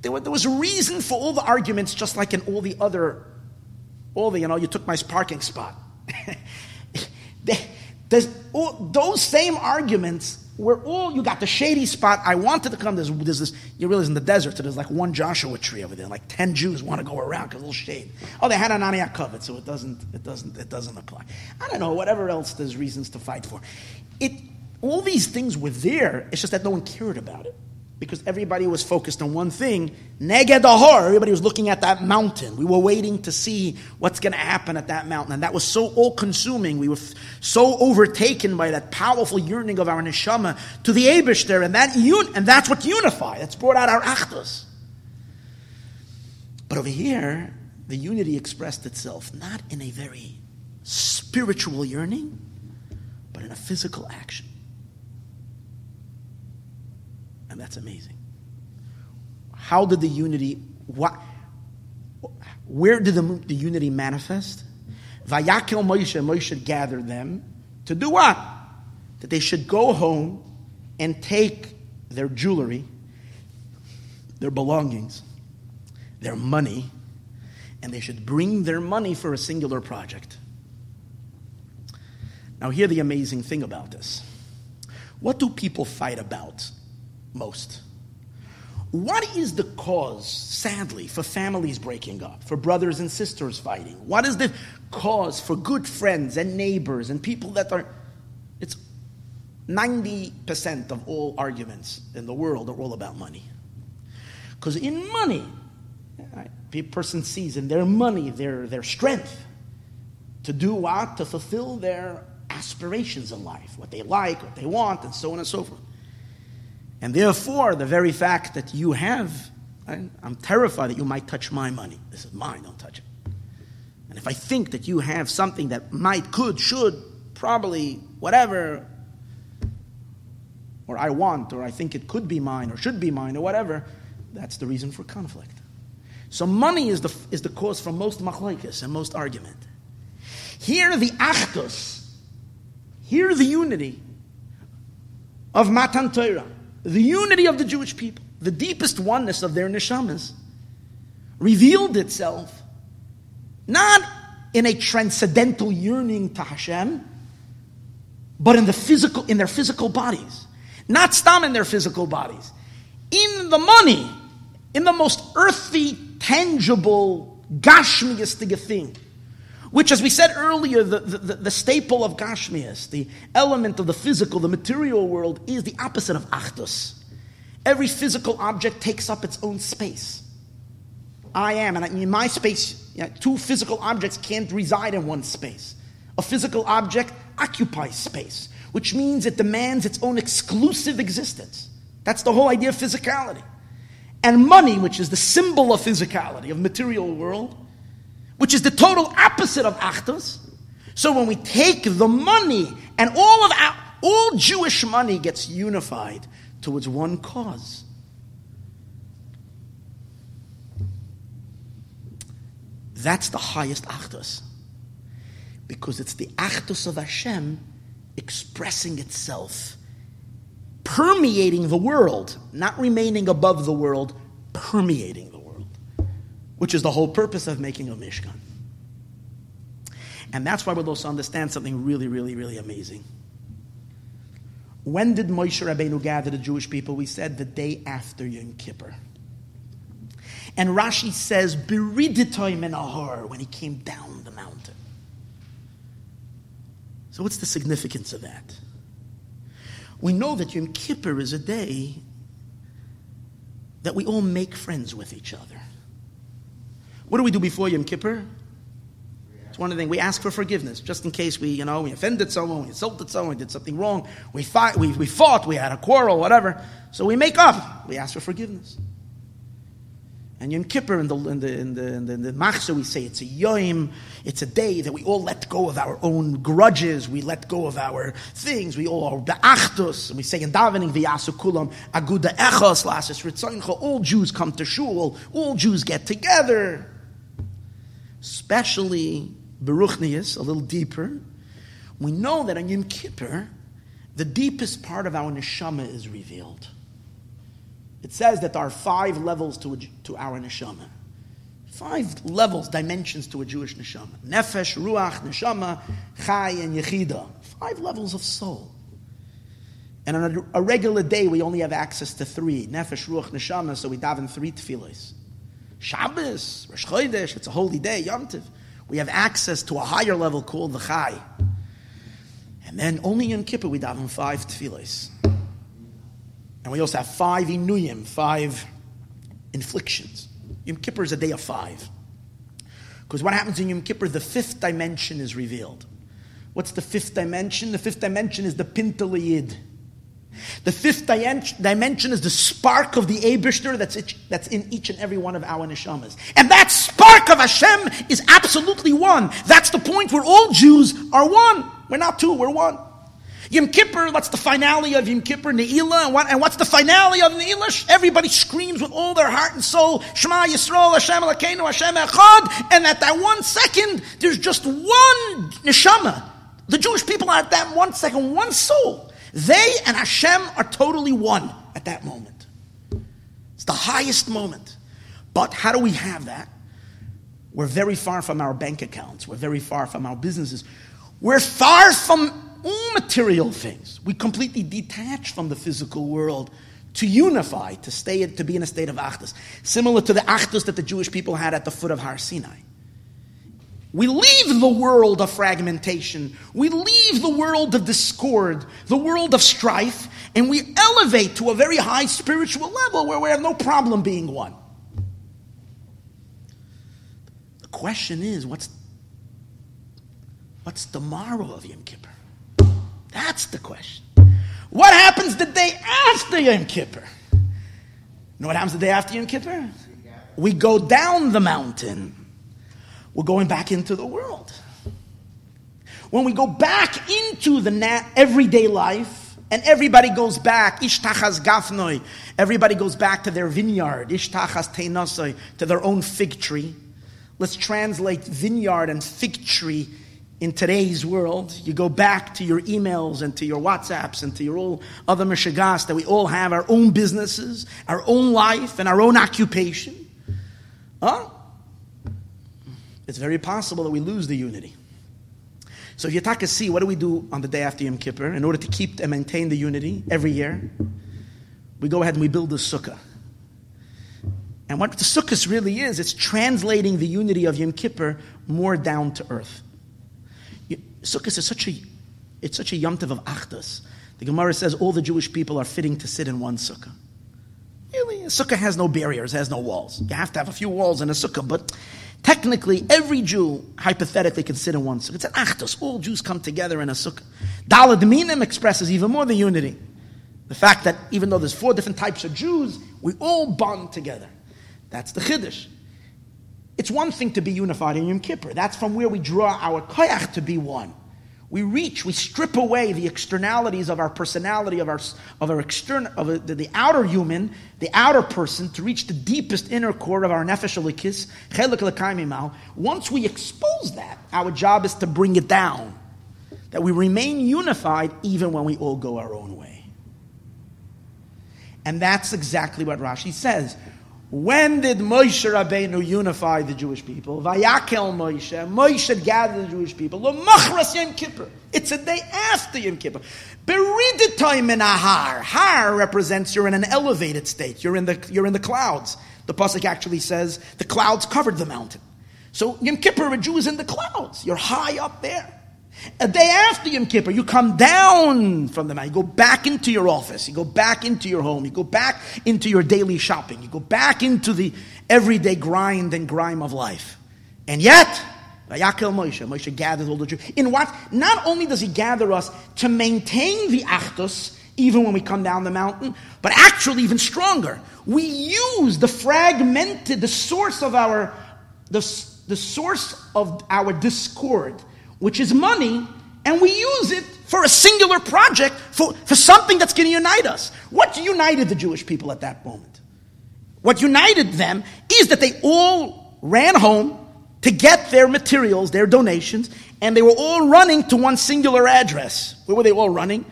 There, there was a reason for all the arguments, just like in all the other, all the, you know, you took my parking spot. all, those same arguments were all, you got the shady spot. I wanted to come. There's, there's this, you realize in the desert, so there's like one Joshua tree over there. Like 10 Jews want to go around because a little shade. Oh, they had an Aniyak covered, so it doesn't, it, doesn't, it doesn't apply. I don't know, whatever else there's reasons to fight for. It, all these things were there, it's just that no one cared about it because everybody was focused on one thing. Neged everybody was looking at that mountain. We were waiting to see what's going to happen at that mountain. And that was so all consuming. We were f- so overtaken by that powerful yearning of our neshama to the Abishter. And, that un- and that's what unified. That's brought out our achdus. But over here, the unity expressed itself not in a very spiritual yearning, but in a physical action. And that's amazing. How did the unity, what, where did the, the unity manifest? Vayakhel Moshe, Moshe gathered them to do what? That they should go home and take their jewelry, their belongings, their money, and they should bring their money for a singular project. Now, hear the amazing thing about this. What do people fight about most. What is the cause, sadly, for families breaking up, for brothers and sisters fighting? What is the cause for good friends and neighbors and people that are. It's 90% of all arguments in the world are all about money. Because in money, a person sees in their money their, their strength to do what? To fulfill their aspirations in life, what they like, what they want, and so on and so forth. And therefore, the very fact that you have, I'm terrified that you might touch my money. This is mine, don't touch it. And if I think that you have something that might, could, should, probably, whatever, or I want, or I think it could be mine, or should be mine, or whatever, that's the reason for conflict. So money is the, is the cause for most machlokes and most argument. Here the achdus, here the unity of Matan Torah the unity of the Jewish people, the deepest oneness of their neshamas, revealed itself not in a transcendental yearning to Hashem, but in the physical, in their physical bodies. Not stam in their physical bodies. In the money, in the most earthy, tangible, gashmiistic thing. Which, as we said earlier, the, the, the, staple of Gashmias, the element of the physical, the material world, is the opposite of Achdus. Every physical object takes up its own space. I am, and in my space, you know, two physical objects can't reside in one space. A physical object occupies space, which means it demands its own exclusive existence. That's the whole idea of physicality. And money, which is the symbol of physicality, of material world, which is the total opposite of achdus. So when we take the money and all of our, all Jewish money gets unified towards one cause. That's the highest achdus. Because it's the achdus of Hashem expressing itself, permeating the world, not remaining above the world, permeating the which is the whole purpose of making a Mishkan. And that's why we'll also understand something really, really, really amazing. When did Moshe Rabbeinu gather the Jewish people? We said the day after Yom Kippur. And Rashi says, Beriditoy menahor, when he came down the mountain. So, what's the significance of that? We know that Yom Kippur is a day that we all make friends with each other. What do we do before Yom Kippur? It's one of the things we ask for forgiveness, just in case we, you know, we offended someone, we insulted someone, we did something wrong, we fought, we, we fought, we had a quarrel, whatever. So we make up. We ask for forgiveness. And Yom Kippur in the in the in the, in the, in the Machzor, we say it's a Yom, it's a day that we all let go of our own grudges, we let go of our things, we all are be'achtus, and we say in davening v'yasu kulam aguda echos lasis ritzoncha. All Jews come to shul, all Jews get together. Especially Beruchnius, a little deeper. We know that on Yom Kippur, the deepest part of our neshama is revealed. It says that there are five levels to, a, to our neshama. Five levels, dimensions to a Jewish neshama. Nefesh, Ruach, Neshama, Chai, and Yechida. Five levels of soul. And on a, a, regular day, we only have access to three. Nefesh, Ruach, Neshama, so we daven three tefillahs. Shabbos, Rosh Chodesh, it's a holy day, Yom Tiv. We have access to a higher level called the Chai. And then only in Kippur we daven five tefillahs. And we also have five inuyim, five inflictions. Yom Kippur is a day of five. Because what happens in Yom Kippur, the fifth dimension is revealed. What's the fifth dimension? The fifth dimension is the Pintele Yid. The fifth dimension is the spark of the Abishter that's, that's in each and every one of our neshamas. And that spark of Hashem is absolutely one. That's the point where all Jews are one. We're not two, we're one. Yom Kippur, what's the finale of Yom Kippur? Ne'ilah. And, what, and what's the finale of Ne'ilah? Everybody screams with all their heart and soul, Shema Yisrael, Hashem Elokeinu, Hashem Echad. And at that one second, there's just one neshama. The Jewish people are at that one second, one soul. They and Hashem are totally one at that moment. It's the highest moment. But how do we have that? We're very far from our bank accounts. We're very far from our businesses. We're far from all material things. We completely detach from the physical world to unify, to stay, to be in a state of achdus, similar to the achdus that the Jewish people had at the foot of Har Sinai. We leave the world of fragmentation. We leave the world of discord, the world of strife, and we elevate to a very high spiritual level where we have no problem being one. The question is, what's, what's the morrow of Yom Kippur? That's the question. What happens the day after Yom Kippur? You know what happens the day after Yom Kippur? We go down the mountain. We're going back into the world. When we go back into the na- everyday life, and everybody goes back, ishtachas gafnoi, everybody goes back to their vineyard, ishtachas teinosoi, to their own fig tree. Let's translate vineyard and fig tree in today's world, you go back to your emails and to your WhatsApps and to your all other mishagas that we all have our own businesses, our own life, and our own occupation. Huh? It's very possible that we lose the unity. So if you take a see, what do we do on the day after Yom Kippur in order to keep and maintain the unity every year? We go ahead and we build the sukkah. And what the sukkah really is, it's translating the unity of Yom Kippur more down to earth. Sukkot is such a, it's such a yomtiv of achdus. The Gemara says all the Jewish people are fitting to sit in one sukkah. Really, a sukkah has no barriers, has no walls. You have to have a few walls in a sukkah, but technically, every Jew hypothetically can sit in one sukkah. It's an achdus. All Jews come together in a sukkah. Daled Minim expresses even more the unity. The fact that even though there's four different types of Jews, we all bond together. That's the chiddush. It's one thing to be unified in Yom Kippur. That's from where we draw our koyach to be one. We reach, we strip away the externalities of our personality, of our, of our external, of uh, the, the outer human, the outer person, to reach the deepest inner core of our nefesh Elokis, chelik Once we expose that, our job is to bring it down. That we remain unified even when we all go our own way. And that's exactly what Rashi says. When did Moshe Rabbeinu unify the Jewish people? Vayakhel Moshe. Moshe gathered the Jewish people. L'machras Yom Kippur. It's a day after Yom Kippur. Beriditoy min Har represents you're in an elevated state. You're in the, you're in the clouds. The pasuk actually says the clouds covered the mountain. So Yom Kippur, a Jew is in the clouds. You're high up there. A day after Yom Kippur, you come down from the mountain. You go back into your office. You go back into your home. You go back into your daily shopping. You go back into the everyday grind and grime of life. And yet, Vayakhel Moshe, Moshe gathered all the Jews. In what? Not only does he gather us to maintain the Achdus, even when we come down the mountain, but actually even stronger. We use the fragmented, the source of our, the, the source of our discord, which is money, and we use it for a singular project, for, for something that's going to unite us. What united the Jewish people at that moment? What united them is that they all ran home to get their materials, their donations, and they were all running to one singular address. Where were they all running?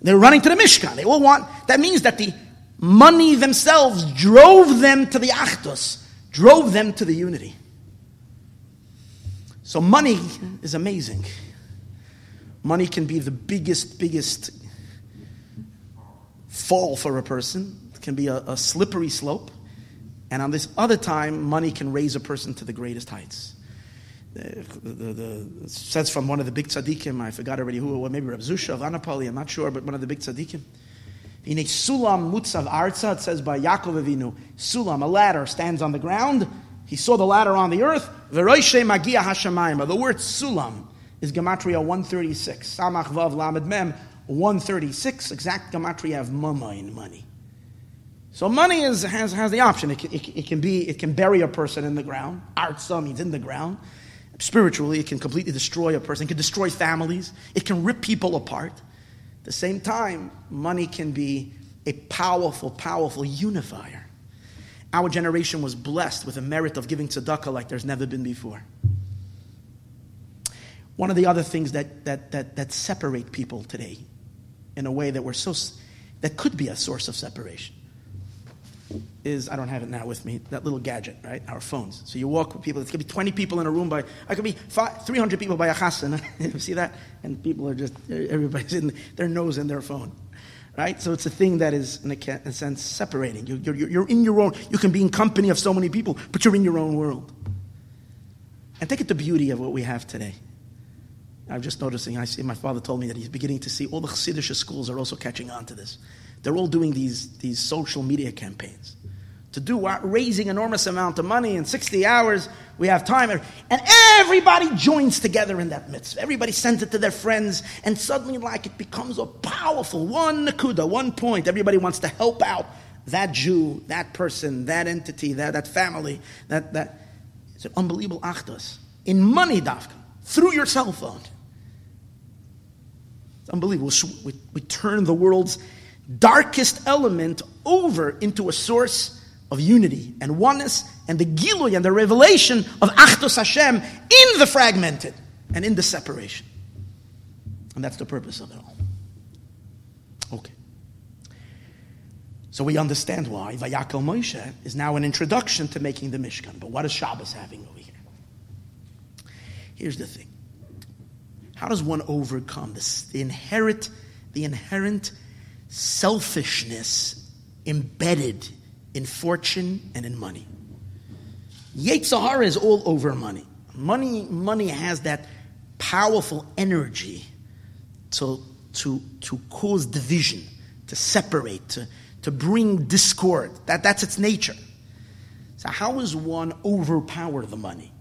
They're running to the Mishkan. They all want, that means that the money themselves drove them to the Achdus, drove them to the unity. So money is amazing. Money can be the biggest, biggest fall for a person. It can be a, a slippery slope. And on this other time, money can raise a person to the greatest heights. The, the, the, says from one of the big tzaddikim, I forgot already who, or maybe Reb Zusha of Anapoli, I'm not sure, but one of the big tzaddikim. In a sulam mutzav arza, it says by Yaakov Avinu, sulam, a ladder, stands on the ground. He saw the ladder on the earth. Magia. The word sulam is gematria 136. Samach vav lamed mem 136. Exact gematria of mamon money. So money is, has, has the option. It can, it, it, can be, it can bury a person in the ground. Arza means in the ground. Spiritually, it can completely destroy a person. It can destroy families. It can rip people apart. At the same time, money can be a powerful, powerful unifier. Our generation was blessed with the merit of giving tzedakah like there's never been before. One of the other things that, that, that, that separate people today in a way that we're so, that could be a source of separation is I don't have it now with me. That little gadget, right? Our phones. So you walk with people. It could be 20 people in a room by. I could be five, 300 people by a chassan. you see that? And people are just everybody's in their nose in their phone, right? So it's a thing that is in a, sense separating. You, you're, you're in your own. You can be in company of so many people, but you're in your own world. And think of the beauty of what we have today. I'm just noticing. I see. My father told me that he's beginning to see all the Chassidish schools are also catching on to this. They're all doing these, these social media campaigns to do raising enormous amount of money in 60 hours we have time. And everybody joins together in that midst everybody sends it to their friends and suddenly like it becomes a powerful one nakuda one point. Everybody wants to help out that jew that person that entity that, that family that, that. It's an unbelievable achdus. In money dafka through your cell phone. It's unbelievable. We, we turn the world's darkest element over into a source of unity and oneness and the gilui and the revelation of Achdus Hashem in the fragmented and in the separation. And that's the purpose of it all. Okay. So we understand why Vayakhel Moshe is now an introduction to making the Mishkan. But what is Shabbos having over here? Here's the thing. How does one overcome this the inherent, the inherent selfishness embedded in fortune and in money. Yetzer hara is all over money. Money, money has that powerful energy to, to, to cause division, to separate, to, to bring discord. That, that's its nature. So, how does one overpower the money?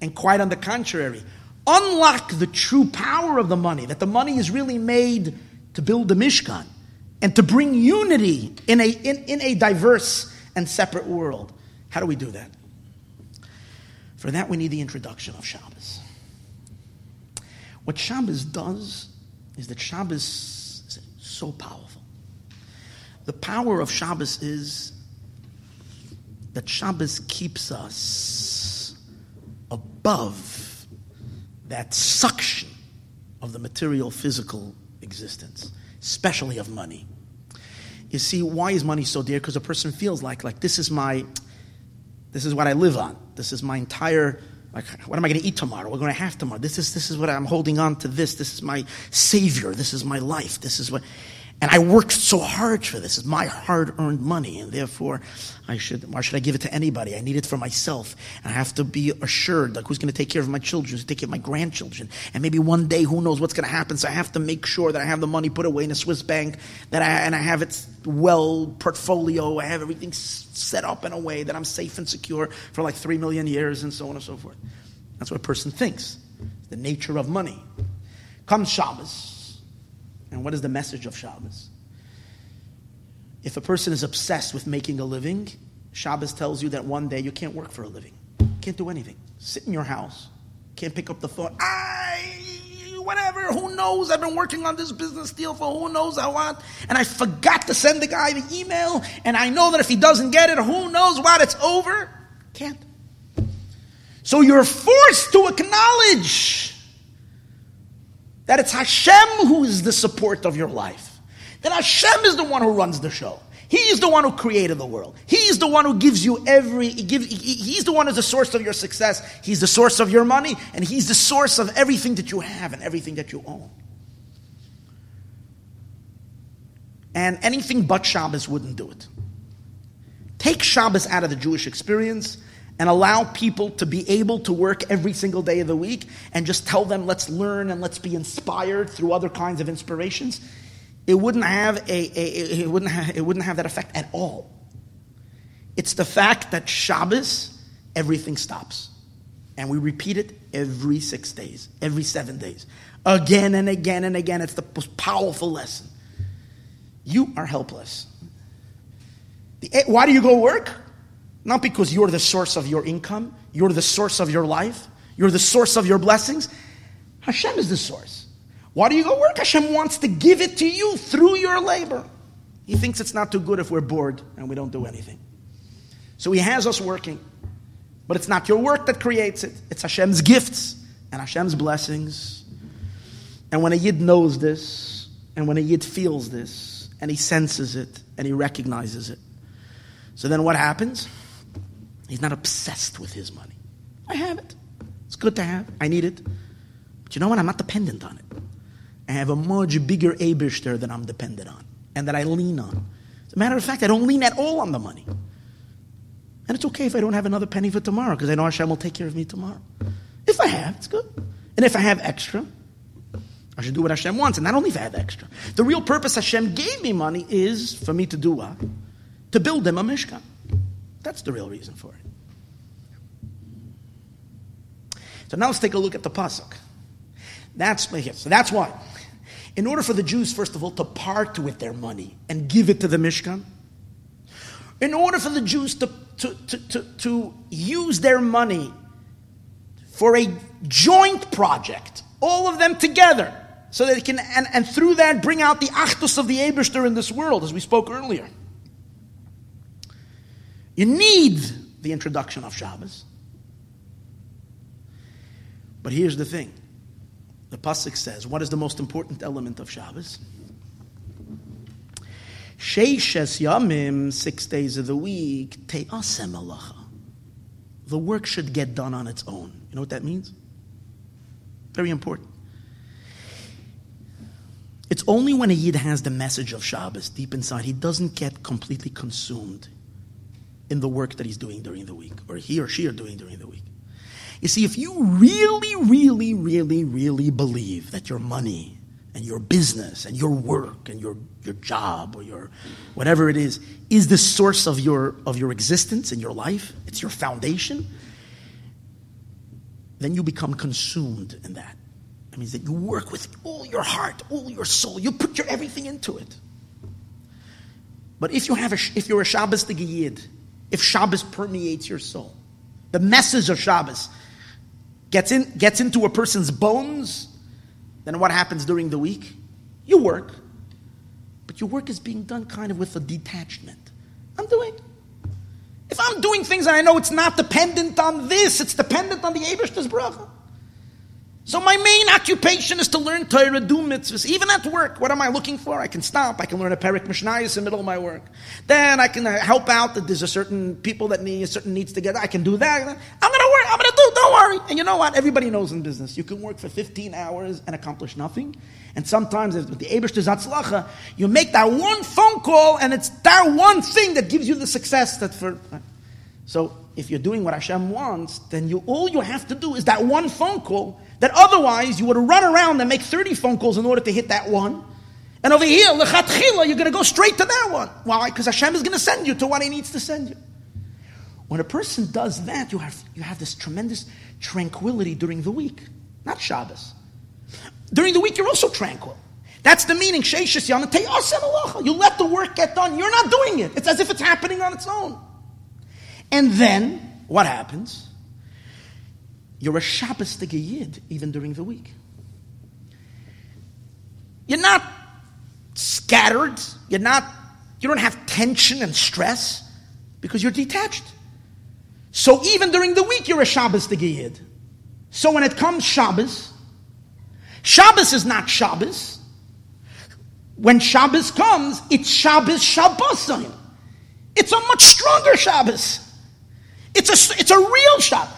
And quite on the contrary, unlock the true power of the money, that the money is really made to build the Mishkan and to bring unity in a, in, in a diverse and separate world. How do we do that? For that, we need the introduction of Shabbos. What Shabbos does is that Shabbos is so powerful. The power of Shabbos is that Shabbos keeps us above that suction of the material, physical existence, especially of money. You see, why is money so dear? Because a person feels like, like this is my, this is what I live on. This is my entire, like, what am I going to eat tomorrow? We're going to have tomorrow. This is, this is what I'm holding on to this. This is my savior. This is my life. This is what, And I worked so hard for this. It's my hard earned money. And therefore, I should, why should I give it to anybody? I need it for myself. And I have to be assured, like, who's going to take care of my children? Who's going to take care of my grandchildren? And maybe one day, who knows what's going to happen? So I have to make sure that I have the money put away in a Swiss bank, that I, and I have it well portfolio. I have everything set up in a way that I'm safe and secure for like three million years and so on and so forth. That's what a person thinks. The nature of money. Comes Shabbos. And what is the message of Shabbos? If a person is obsessed with making a living, Shabbos tells you that one day you can't work for a living. Can't do anything. Sit in your house. Can't pick up the phone. I, whatever, who knows? I've been working on this business deal for who knows how long. And I forgot to send the guy the email. And I know that if he doesn't get it, who knows what, it's over. Can't. So you're forced to acknowledge that it's Hashem who is the support of your life. That Hashem is the one who runs the show. He is the one who created the world. He is the one who gives you every, he he, he's the one who's the source of your success. He's the source of your money, and he's the source of everything that you have and everything that you own. And anything but Shabbos wouldn't do it. Take Shabbos out of the Jewish experience and allow people to be able to work every single day of the week and just tell them, let's learn and let's be inspired through other kinds of inspirations, it wouldn't have, a, a it wouldn't have, it wouldn't have that effect at all. It's the fact that Shabbos, everything stops. And we repeat it every six days, every seven days, again and again and again. It's the most powerful lesson. You are helpless. Eh, why do you go work? Not because you're the source of your income, you're the source of your life, you're the source of your blessings. Hashem is the source. Why do you go work? Hashem wants to give it to you through your labor. He thinks it's not too good if we're bored and we don't do anything. So he has us working. But it's not your work that creates it, it's Hashem's gifts and Hashem's blessings. And when a Yid knows this, and when a Yid feels this, and he senses it, and he recognizes it, so then what happens? He's not obsessed with his money. I have it. It's good to have. I need it. But you know what? I'm not dependent on it. I have a much bigger Abishter that I'm dependent on and that I lean on. As a matter of fact, I don't lean at all on the money. And it's okay if I don't have another penny for tomorrow because I know Hashem will take care of me tomorrow. If I have, it's good. And if I have extra, I should do what Hashem wants. And not only if I have extra. The real purpose Hashem gave me money is for me to do what? To build them a Mishkan. That's the real reason for it. So now let's take a look at the pasuk. That's so that's why. In order for the Jews, first of all, to part with their money and give it to the Mishkan, in order for the Jews to, to, to, to, to use their money for a joint project, all of them together, so that they can, and, and through that, bring out the achdus of the Abishter in this world, as we spoke earlier. You need the introduction of Shabbos. But here's the thing. The Pasuk says, what is the most important element of Shabbos? Sheishes Yamim, six days of the week, Te'aseh melacha. The work should get done on its own. You know what that means? Very important. It's only when a Yid has the message of Shabbos deep inside, he doesn't get completely consumed in the work that he's doing during the week, or he or she are doing during the week. You see, if you really, really, really, really believe that your money and your business and your work and your, your job or your whatever it is is the source of your of your existence and your life, it's your foundation, then you become consumed in that. That means that you work with all your heart, all your soul, you put your everything into it. But if you have a, if you're a Shabbos Yid, if Shabbos permeates your soul. The message of Shabbos gets, in, gets into a person's bones, then what happens during the week? You work, but your work is being done kind of with a detachment. I'm doing. If I'm doing things and I know it's not dependent on this, it's dependent on the Abish's bracha. So my main occupation is to learn Torah, do mitzvahs. Even at work, what am I looking for? I can stop. I can learn a Perik Mishnayos in the middle of my work. Then I can uh, help out that there's a certain people that need certain needs to get. I can do that. I'm to work. I'm to do. Don't worry. And you know what? Everybody knows in business. You can work for 15 hours and accomplish nothing. And sometimes with the Abishter Zatzlacha, you make that one phone call and it's that one thing that gives you the success that for. So if you're doing what Hashem wants, then you, all you have to do is that one phone call that otherwise you would run around and make 30 phone calls in order to hit that one. And over here, lechatchila, you're going to go straight to that one. Why? Because Hashem is going to send you to what He needs to send you. When a person does that, you have, you have this tremendous tranquility during the week, not Shabbos. During the week, you're also tranquil. That's the meaning. You let the work get done. You're not doing it. It's as if it's happening on its own. And then, what happens? You're a Shabbos Yid even during the week. You're not scattered. You're not, you don't have tension and stress because you're detached. So even during the week, you're a Shabbos Yid. So when it comes Shabbos, Shabbos is not Shabbos. When Shabbos comes, it's Shabbos Shabbosim. It's a much stronger Shabbos. It's a, it's a real Shabbos.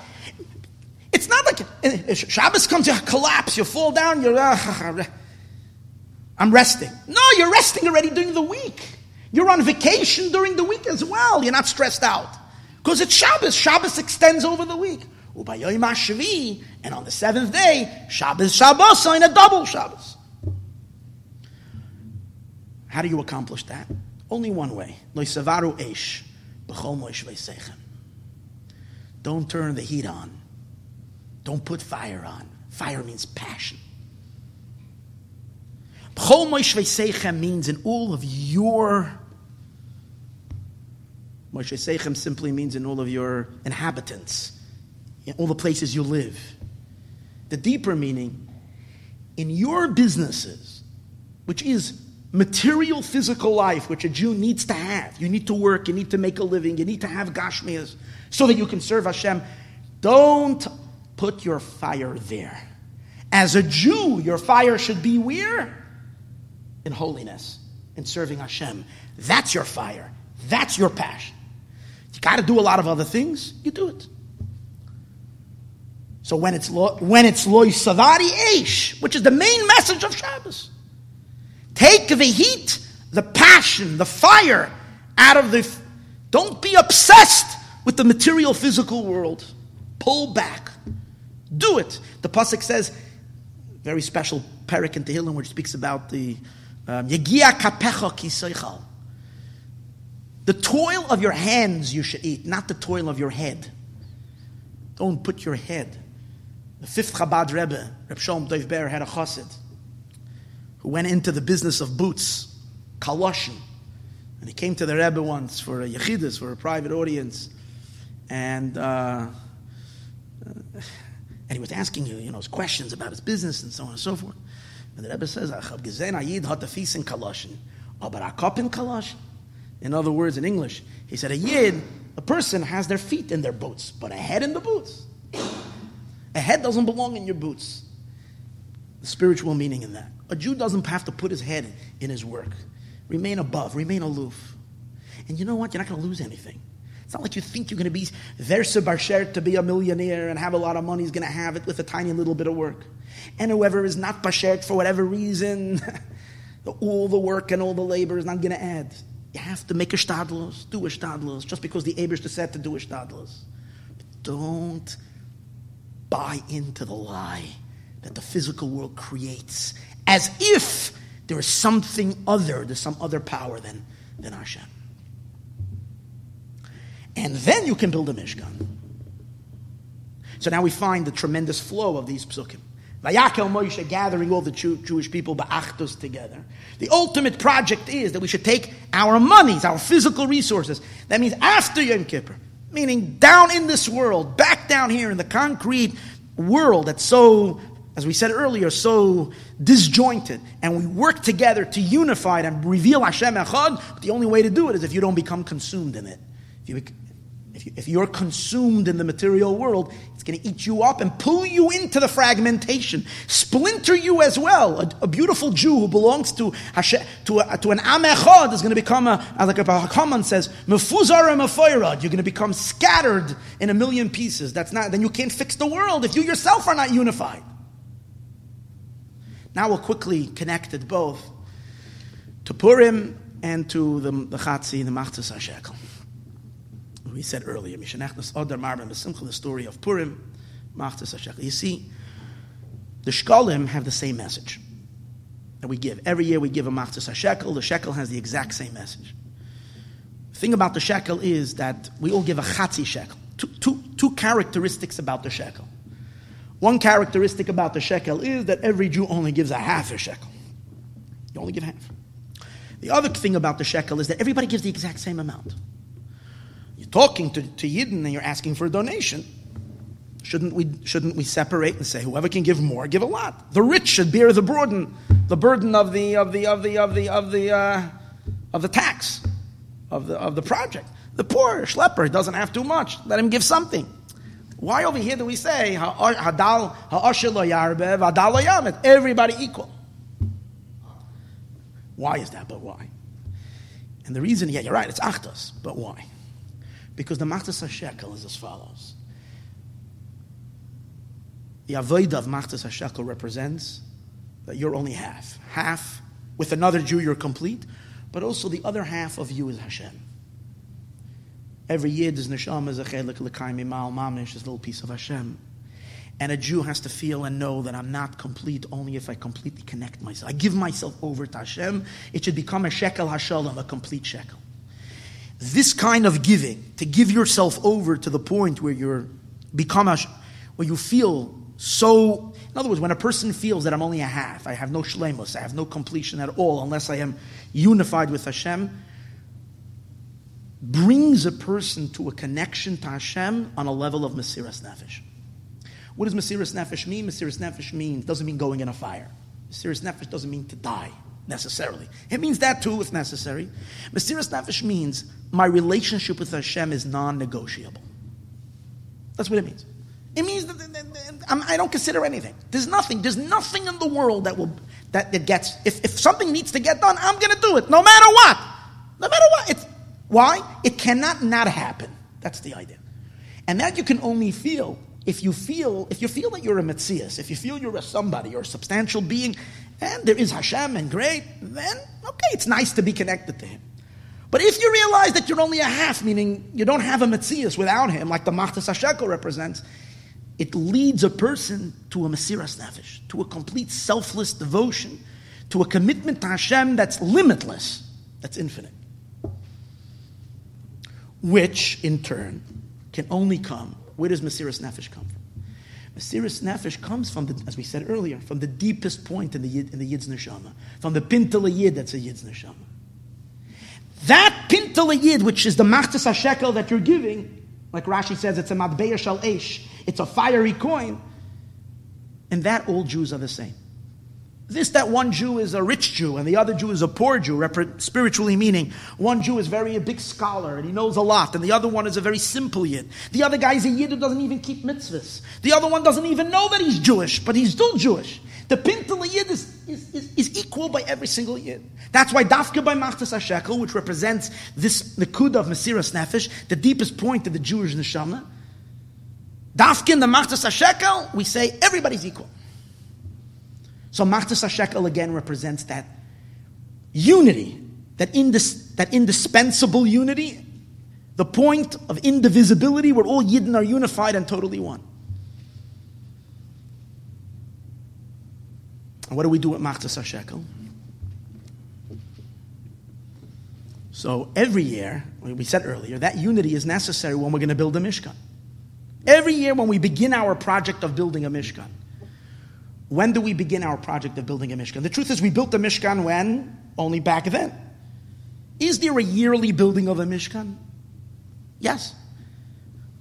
It's not like if Shabbos comes, you collapse, you fall down, you're, uh, I'm resting. No, you're resting already during the week. You're on vacation during the week as well. You're not stressed out. Because it's Shabbos. Shabbos extends over the week. And on the seventh day, Shabbos, Shabbos, in a double Shabbos. How do you accomplish that? Only one way. Don't turn the heat on. Don't put fire on. Fire means passion. means in all of your Moshe simply means in all of your inhabitants, in all the places you live. The deeper meaning, in your businesses, which is material physical life, which a Jew needs to have. You need to work, you need to make a living, you need to have gashmias so that you can serve Hashem. Don't put your fire there. As a Jew, your fire should be where? In holiness, in serving Hashem. That's your fire. That's your passion. You got to do a lot of other things, you do it. So when it's lo, when it's loy savari eish, which is the main message of Shabbos, take the heat, the passion, the fire out of the. Don't be obsessed with the material physical world. Pull back. Do it. The pasuk says, very special parak in Tehillim, which speaks about the um, Yegia kapecha kiseichal. The toil of your hands you should eat, not the toil of your head. Don't put your head. The fifth Chabad Rebbe, Reb Shalom Dov Ber, had a chassid who went into the business of boots, kaloshin. And he came to the Rebbe once for a yechidus, for a private audience. And, uh, and he was asking you, you know, questions about his business and so on and so forth. And the Rebbe says, gezen ayid hatafis in kaloshin. Aber akop in kaloshin. In other words, in English, he said, a yid, a person has their feet in their boots, but a head in the boots. A head doesn't belong in your boots. The spiritual meaning in that. A Jew doesn't have to put his head in his work. Remain above, remain aloof. And you know what? You're not going to lose anything. It's not like you think you're going to be versa barsher to be a millionaire and have a lot of money. is going to have it with a tiny little bit of work. And whoever is not basher for whatever reason, all the work and all the labor is not going to add. You have to make a shtadlos, do a shtadlos, just because the Abish said to do a shtadlos. Don't buy into the lie that the physical world creates as if there is something other, there's some other power than, than Hashem. And then you can build a Mishkan. So now we find the tremendous flow of these psukim. Vayakhel Moshe gathering all the Jew, Jewish people, Ba'achdus together. The ultimate project is that we should take our monies, our physical resources. That means after Yom Kippur, meaning down in this world, back down here in the concrete world that's so, as we said earlier, so disjointed. And we work together to unify it and reveal Hashem Echad. But the only way to do it is if you don't become consumed in it. If you, If, you, if you're consumed in the material world, it's going to eat you up and pull you into the fragmentation, splinter you as well. A, a beautiful Jew who belongs to Hashem, to, a, to an Am Echad is going to become, a, like a Haman says, mefuzar and You're going to become scattered in a million pieces. That's not. Then you can't fix the world if you yourself are not unified. Now we'll quickly connect it both to Purim and to the, the Chatzi, the Machzas HaShekel we said earlier, the story of Purim, You see, the Shkalim have the same message that we give. Every year we give a Machzas shekel. The shekel has the exact same message. The thing about the shekel is that we all give a Chatzi shekel. Two, two, two characteristics about the shekel. One characteristic about the shekel is that every Jew only gives a half a shekel. You only give half. The other thing about the shekel is that everybody gives the exact same amount talking to, to Yidden and you're asking for a donation, shouldn't we, shouldn't we separate and say whoever can give more, give a lot? The rich should bear the burden, the burden of the of the of the of the of the uh, of the tax of the of the project. The poor schlepper doesn't have too much. Let him give something. Why over here do we say hadal everybody equal? Why is that? But why? And the reason, yeah, you're right, it's achdus, but why? Because the Machzas HaShekel is as follows. The Avodah of Machzas HaShekel represents that you're only half. Half, with another Jew, you're complete, but also the other half of you is Hashem. Every Yid is Neshama is a chelik l'kaimi mal mamish, is a little piece of Hashem. And a Jew has to feel and know that I'm not complete only if I completely connect myself. I give myself over to Hashem. It should become a shekel hashalom, a complete shekel. This kind of giving, to give yourself over to the point where you're become a, where you feel so. In other words, when a person feels that I'm only a half, I have no shlemus, I have no completion at all, unless I am unified with Hashem, brings a person to a connection to Hashem on a level of Mesiras Nefesh. What does Mesiras Nefesh mean? Mesiras Nefesh means doesn't mean going in a fire. Mesiras Nefesh doesn't mean to die necessarily. It means that too, if necessary. Mesiras Nefesh means my relationship with Hashem is non negotiable. That's what it means. It means that, I don't consider anything. There's nothing. There's nothing in the world that will that, that gets. If, if something needs to get done, I'm going to do it, no matter what. No matter what. It's, why? It cannot not happen. That's the idea. And that you can only feel if you feel if you feel that you're a Metzias, if you feel you're a somebody or a substantial being, and there is Hashem and great, then okay, it's nice to be connected to Him. But if you realize that you're only a half, meaning you don't have a Metzias without Him, like the Machzas HaShekel represents, it leads a person to a Mesiras Nefesh, to a complete selfless devotion, to a commitment to Hashem that's limitless, that's infinite. Which, in turn, can only come. Where does Mesiras Nefesh come from? Mesiras Nefesh comes from, the, as we said earlier, from the deepest point in the, Yid, in the Yid's Neshama, from the Pintele Yid that's a Yid's Neshama. That Pintele Yid, which is the Machtas HaShekel that you're giving, like Rashi says, it's a Madbeya Shal Eish, it's a fiery coin, and that all Jews are the same. This, that one Jew is a rich Jew and the other Jew is a poor Jew, spiritually meaning one Jew is very a big scholar and he knows a lot, and the other one is a very simple Yid. The other guy is a Yid who doesn't even keep mitzvahs. The other one doesn't even know that he's Jewish, but he's still Jewish. The Pintel Yid is, is, is, is, equal by every single Yid. That's why Dafka by Machtas HaShekel, which represents this Nakud of Mesiras Nefesh, the deepest point of the Jewish Neshama, Dafka in the Machtas HaShekel, we say everybody's equal. So Machtas HaShekel again represents that unity, that, indis, that indispensable unity, the point of indivisibility where all Yidden are unified and totally one. And what do we do with Machtas HaShekel? So every year, we said earlier, that unity is necessary when we're going to build a Mishkan. Every year when we begin our project of building a Mishkan. When do we begin our project of building a Mishkan? The truth is, we built the Mishkan when? Only back then. Is there a yearly building of a Mishkan? Yes.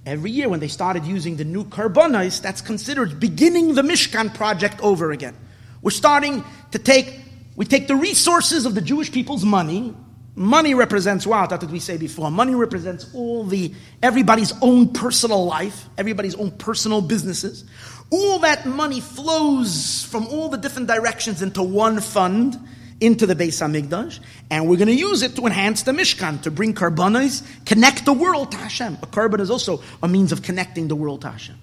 Every year when they started using the new Karbanos, that's considered beginning the Mishkan project over again. We're starting to take, we take the resources of the Jewish people's money Money represents what? That's what we say before. Money represents all the everybody's own personal life, everybody's own personal businesses. All that money flows from all the different directions into one fund, into the Beis Hamikdash, and we're going to use it to enhance the Mishkan, to bring karbanos, connect the world to Hashem. A carbon is also a means of connecting the world to Hashem.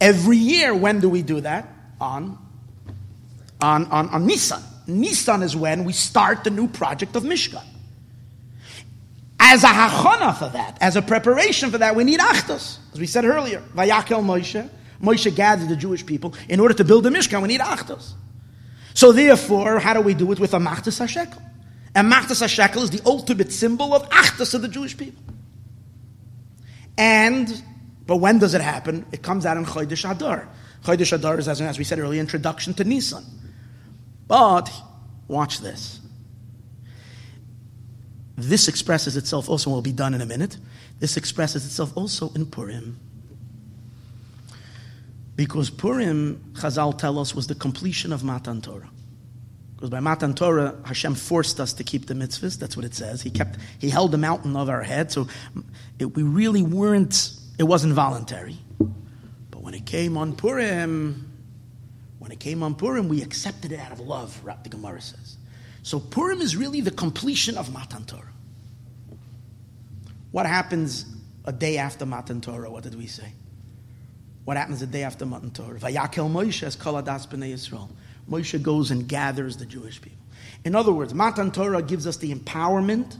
Every year, when do we do that? On, on, on, on Nisan. Nisan is when we start the new project of Mishkan. As a hachana for that, as a preparation for that, we need achdus. As we said earlier, Vayakhel Moshe, Moshe gathered the Jewish people. In order to build the Mishkan, we need achdus. So therefore, how do we do it with a machtas hashekel? And machtas hashekel is the ultimate symbol of achdus of the Jewish people. And, but when does it happen? It comes out in Chodesh Adar. Chodesh Adar is, as we said earlier, introduction to Nisan. But watch this. This expresses itself also, will be done in a minute. This expresses itself also in Purim. Because Purim, Chazal tell us, was the completion of Matan Torah. Because by Matan Torah, Hashem forced us to keep the mitzvahs. That's what it says. He kept, He held the mountain of our head. So it, we really weren't, it wasn't voluntary. But when it came on Purim, when it came on Purim, we accepted it out of love, the Gemara says. So Purim is really the completion of Matan Torah. What happens a day after Matan Torah? What did we say? What happens the day after Matan Torah? Vayakhel Moshe as Kaladas b'nei Yisrael. Moshe goes and gathers the Jewish people. In other words, Matan Torah gives us the empowerment.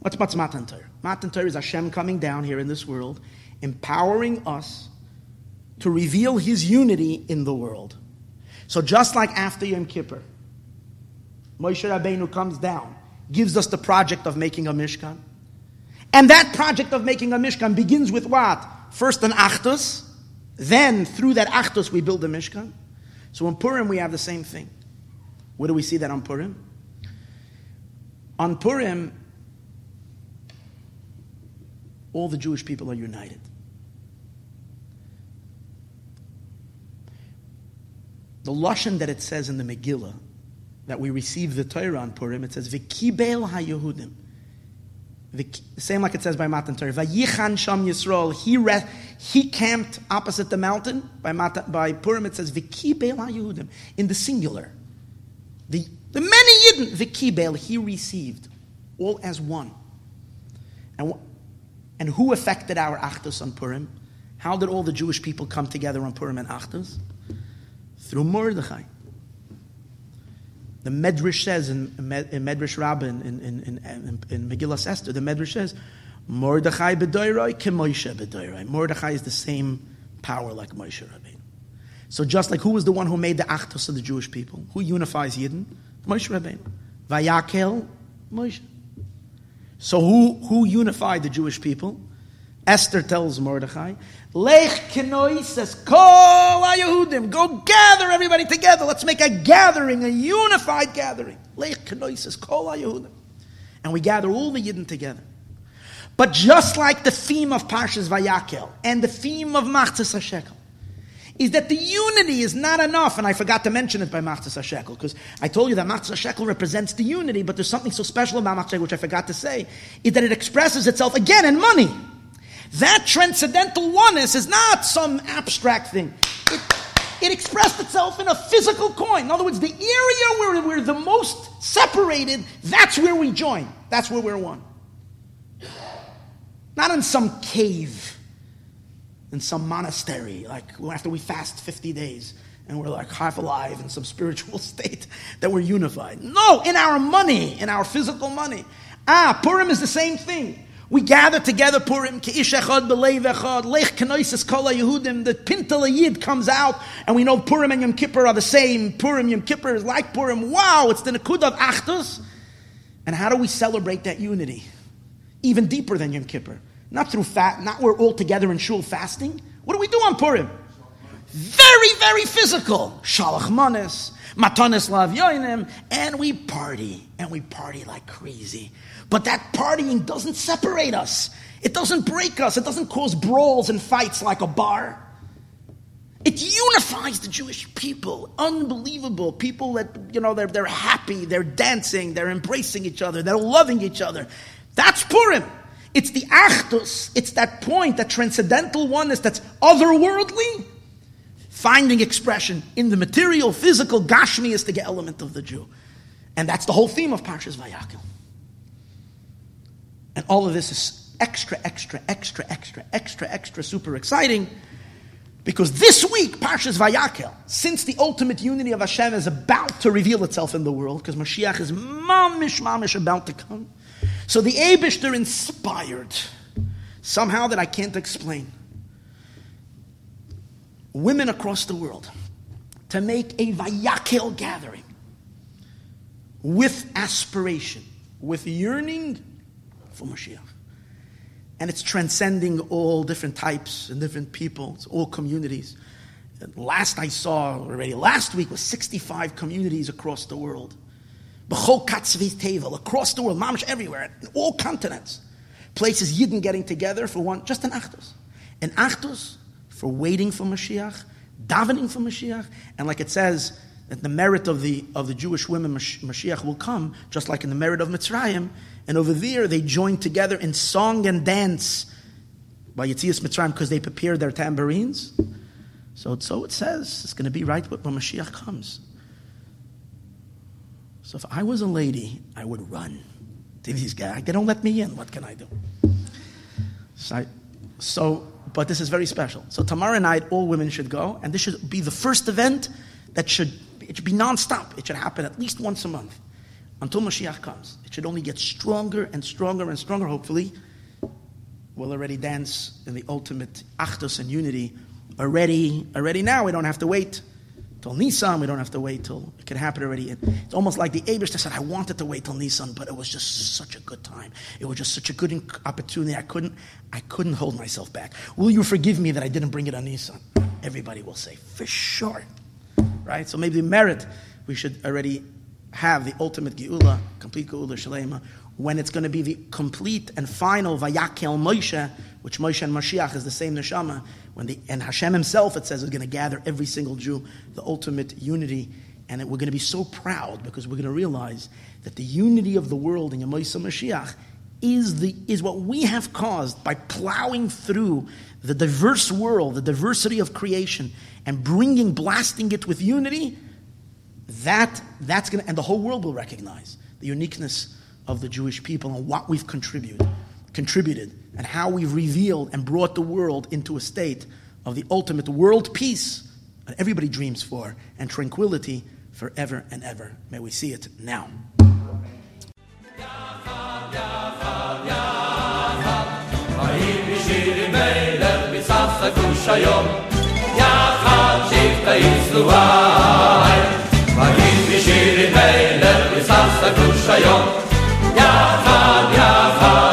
What's, what's Matan Torah? Matan Torah is Hashem coming down here in this world, empowering us to reveal His unity in the world. So just like after Yom Kippur, Moshe Rabbeinu comes down, gives us the project of making a Mishkan. And that project of making a Mishkan begins with what? First an Achdus, then through that Achdus we build the Mishkan. So on Purim we have the same thing. Where do we see that on Purim? On Purim, all the Jewish people are united. The Lashon that it says in the Megillah, that we receive the Torah on Purim, it says, V'kibel ha-Yehudim. The same like it says by Matan Torah. Vayichan Sham Yisrael. He re, he camped opposite the mountain. By Matan, by Purim it says V'kibel Yehudim in the singular. The the many Yidden V'kibel he received all as one. And and who affected our Achdus on Purim? How did all the Jewish people come together on Purim and Achdus? Through Mordechai. The Medrash says in, in Medrash Rabbin in, in, in, in, Megillah Esther, the Medrash says, Mordechai b'doiroi k'Moshe b'doiroi. Mordechai is the same power like Moshe Rabbeinu. So just like who was the one who made the Achdus of the Jewish people? Who unifies Yidden? Moshe Rabbeinu. Vayakhel, Moshe. So who, who unified the Jewish people? Esther tells Mordechai, Lech Kenoi says, Kol Yehudim, go gather everybody together. Let's make a gathering, a unified gathering. Lech Kenoi says, Kol Yehudim. And we gather all the Yidden together. But just like the theme of Parshas Vayakhel and the theme of Machzis HaShekel, is that the unity is not enough, and I forgot to mention it by Machzis HaShekel, because I told you that Machzis HaShekel represents the unity, but there's something so special about Machzis which I forgot to say, is that it expresses itself again in money. That transcendental oneness is not some abstract thing. It, it expressed itself in a physical coin. In other words, the area where we're the most separated, that's where we join. That's where we're one. Not in some cave, in some monastery, like after we fast 50 days and we're like half alive in some spiritual state that we're unified. No, in our money, in our physical money. Ah, Purim is the same thing. We gather together Purim, Ki'ish Echad, B'leiv Echad, Lech Kenoises Kol Yehudim, the Pintel Yid comes out, and we know Purim and Yom Kippur are the same. Purim, Yom Kippur is like Purim. Wow, it's the Nakud of Achdus. And how do we celebrate that unity? Even deeper than Yom Kippur. Not through fat, not we're all together in shul fasting. What do we do on Purim? Very, very physical. Shalach manis, matanis lav yoinim, and we party, and we party like crazy. But that partying doesn't separate us. It doesn't break us. It doesn't cause brawls and fights like a bar. It unifies the Jewish people. Unbelievable. People that, you know, they're, they're happy, they're dancing, they're embracing each other, they're loving each other. That's Purim. It's the Achdus. It's that point, that transcendental oneness that's otherworldly, finding expression in the material, physical, Gashmiistic element of the Jew. And that's the whole theme of Parshas Vayakhel. And all of this is extra, extra, extra, extra, extra, extra, super exciting because this week, Parshas Vayakhel, since the ultimate unity of Hashem is about to reveal itself in the world, because Mashiach is mamish, mamish about to come, so the Abishter inspired, somehow that I can't explain, women across the world to make a Vayakhel gathering with aspiration, with yearning for Mashiach and it's transcending all different types and different people, it's all communities. Last I saw already, last week was 65 communities across the world. B'chol katzvi across the world, mamish everywhere, all continents. Places Yidden getting together for one, just an Achdus. An Achdus for waiting for Mashiach, davening for Mashiach, and like it says, that the merit of the, of the Jewish women, Mashiach will come, just like in the merit of Mitzrayim. And over there, they join together in song and dance by Yitzias Mitzrayim because they prepared their tambourines. So, so it says it's going to be right when Mashiach comes. So if I was a lady, I would run to these guys. They don't let me in. What can I do? So, I, so, but this is very special. So tomorrow night, all women should go, and this should be the first event that should it should be nonstop. It should happen at least once a month until Mashiach comes. It should only get stronger and stronger and stronger, hopefully. We'll already dance in the ultimate achdus and unity already, already now. We don't have to wait till Nisan. We don't have to wait till it can happen already. It's almost like the Abishter said, I wanted to wait till Nisan, but it was just such a good time. It was just such a good opportunity. I couldn't, I couldn't hold myself back. Will you forgive me that I didn't bring it on Nisan? Everybody will say, for sure right? So maybe merit we should already have the ultimate geula, complete geula shalema, when it's going to be the complete and final vayakhel Moshe, which Moshe and Mashiach is the same neshama. When the and Hashem Himself, it says, is going to gather every single Jew, the ultimate unity, and we're going to be so proud because we're going to realize that the unity of the world in Yemosha Mashiach is the is what we have caused by plowing through the diverse world, the diversity of creation, and bringing, blasting it with unity, that, that's going to, and the whole world will recognize the uniqueness of the Jewish people and what we've contributed, contributed, and how we've revealed and brought the world into a state of the ultimate world peace that everybody dreams for and tranquility forever and ever. May we see it now. יחד שבטי צלועי Magin bishir beyler, isafsa kuşayon, yafan yafan.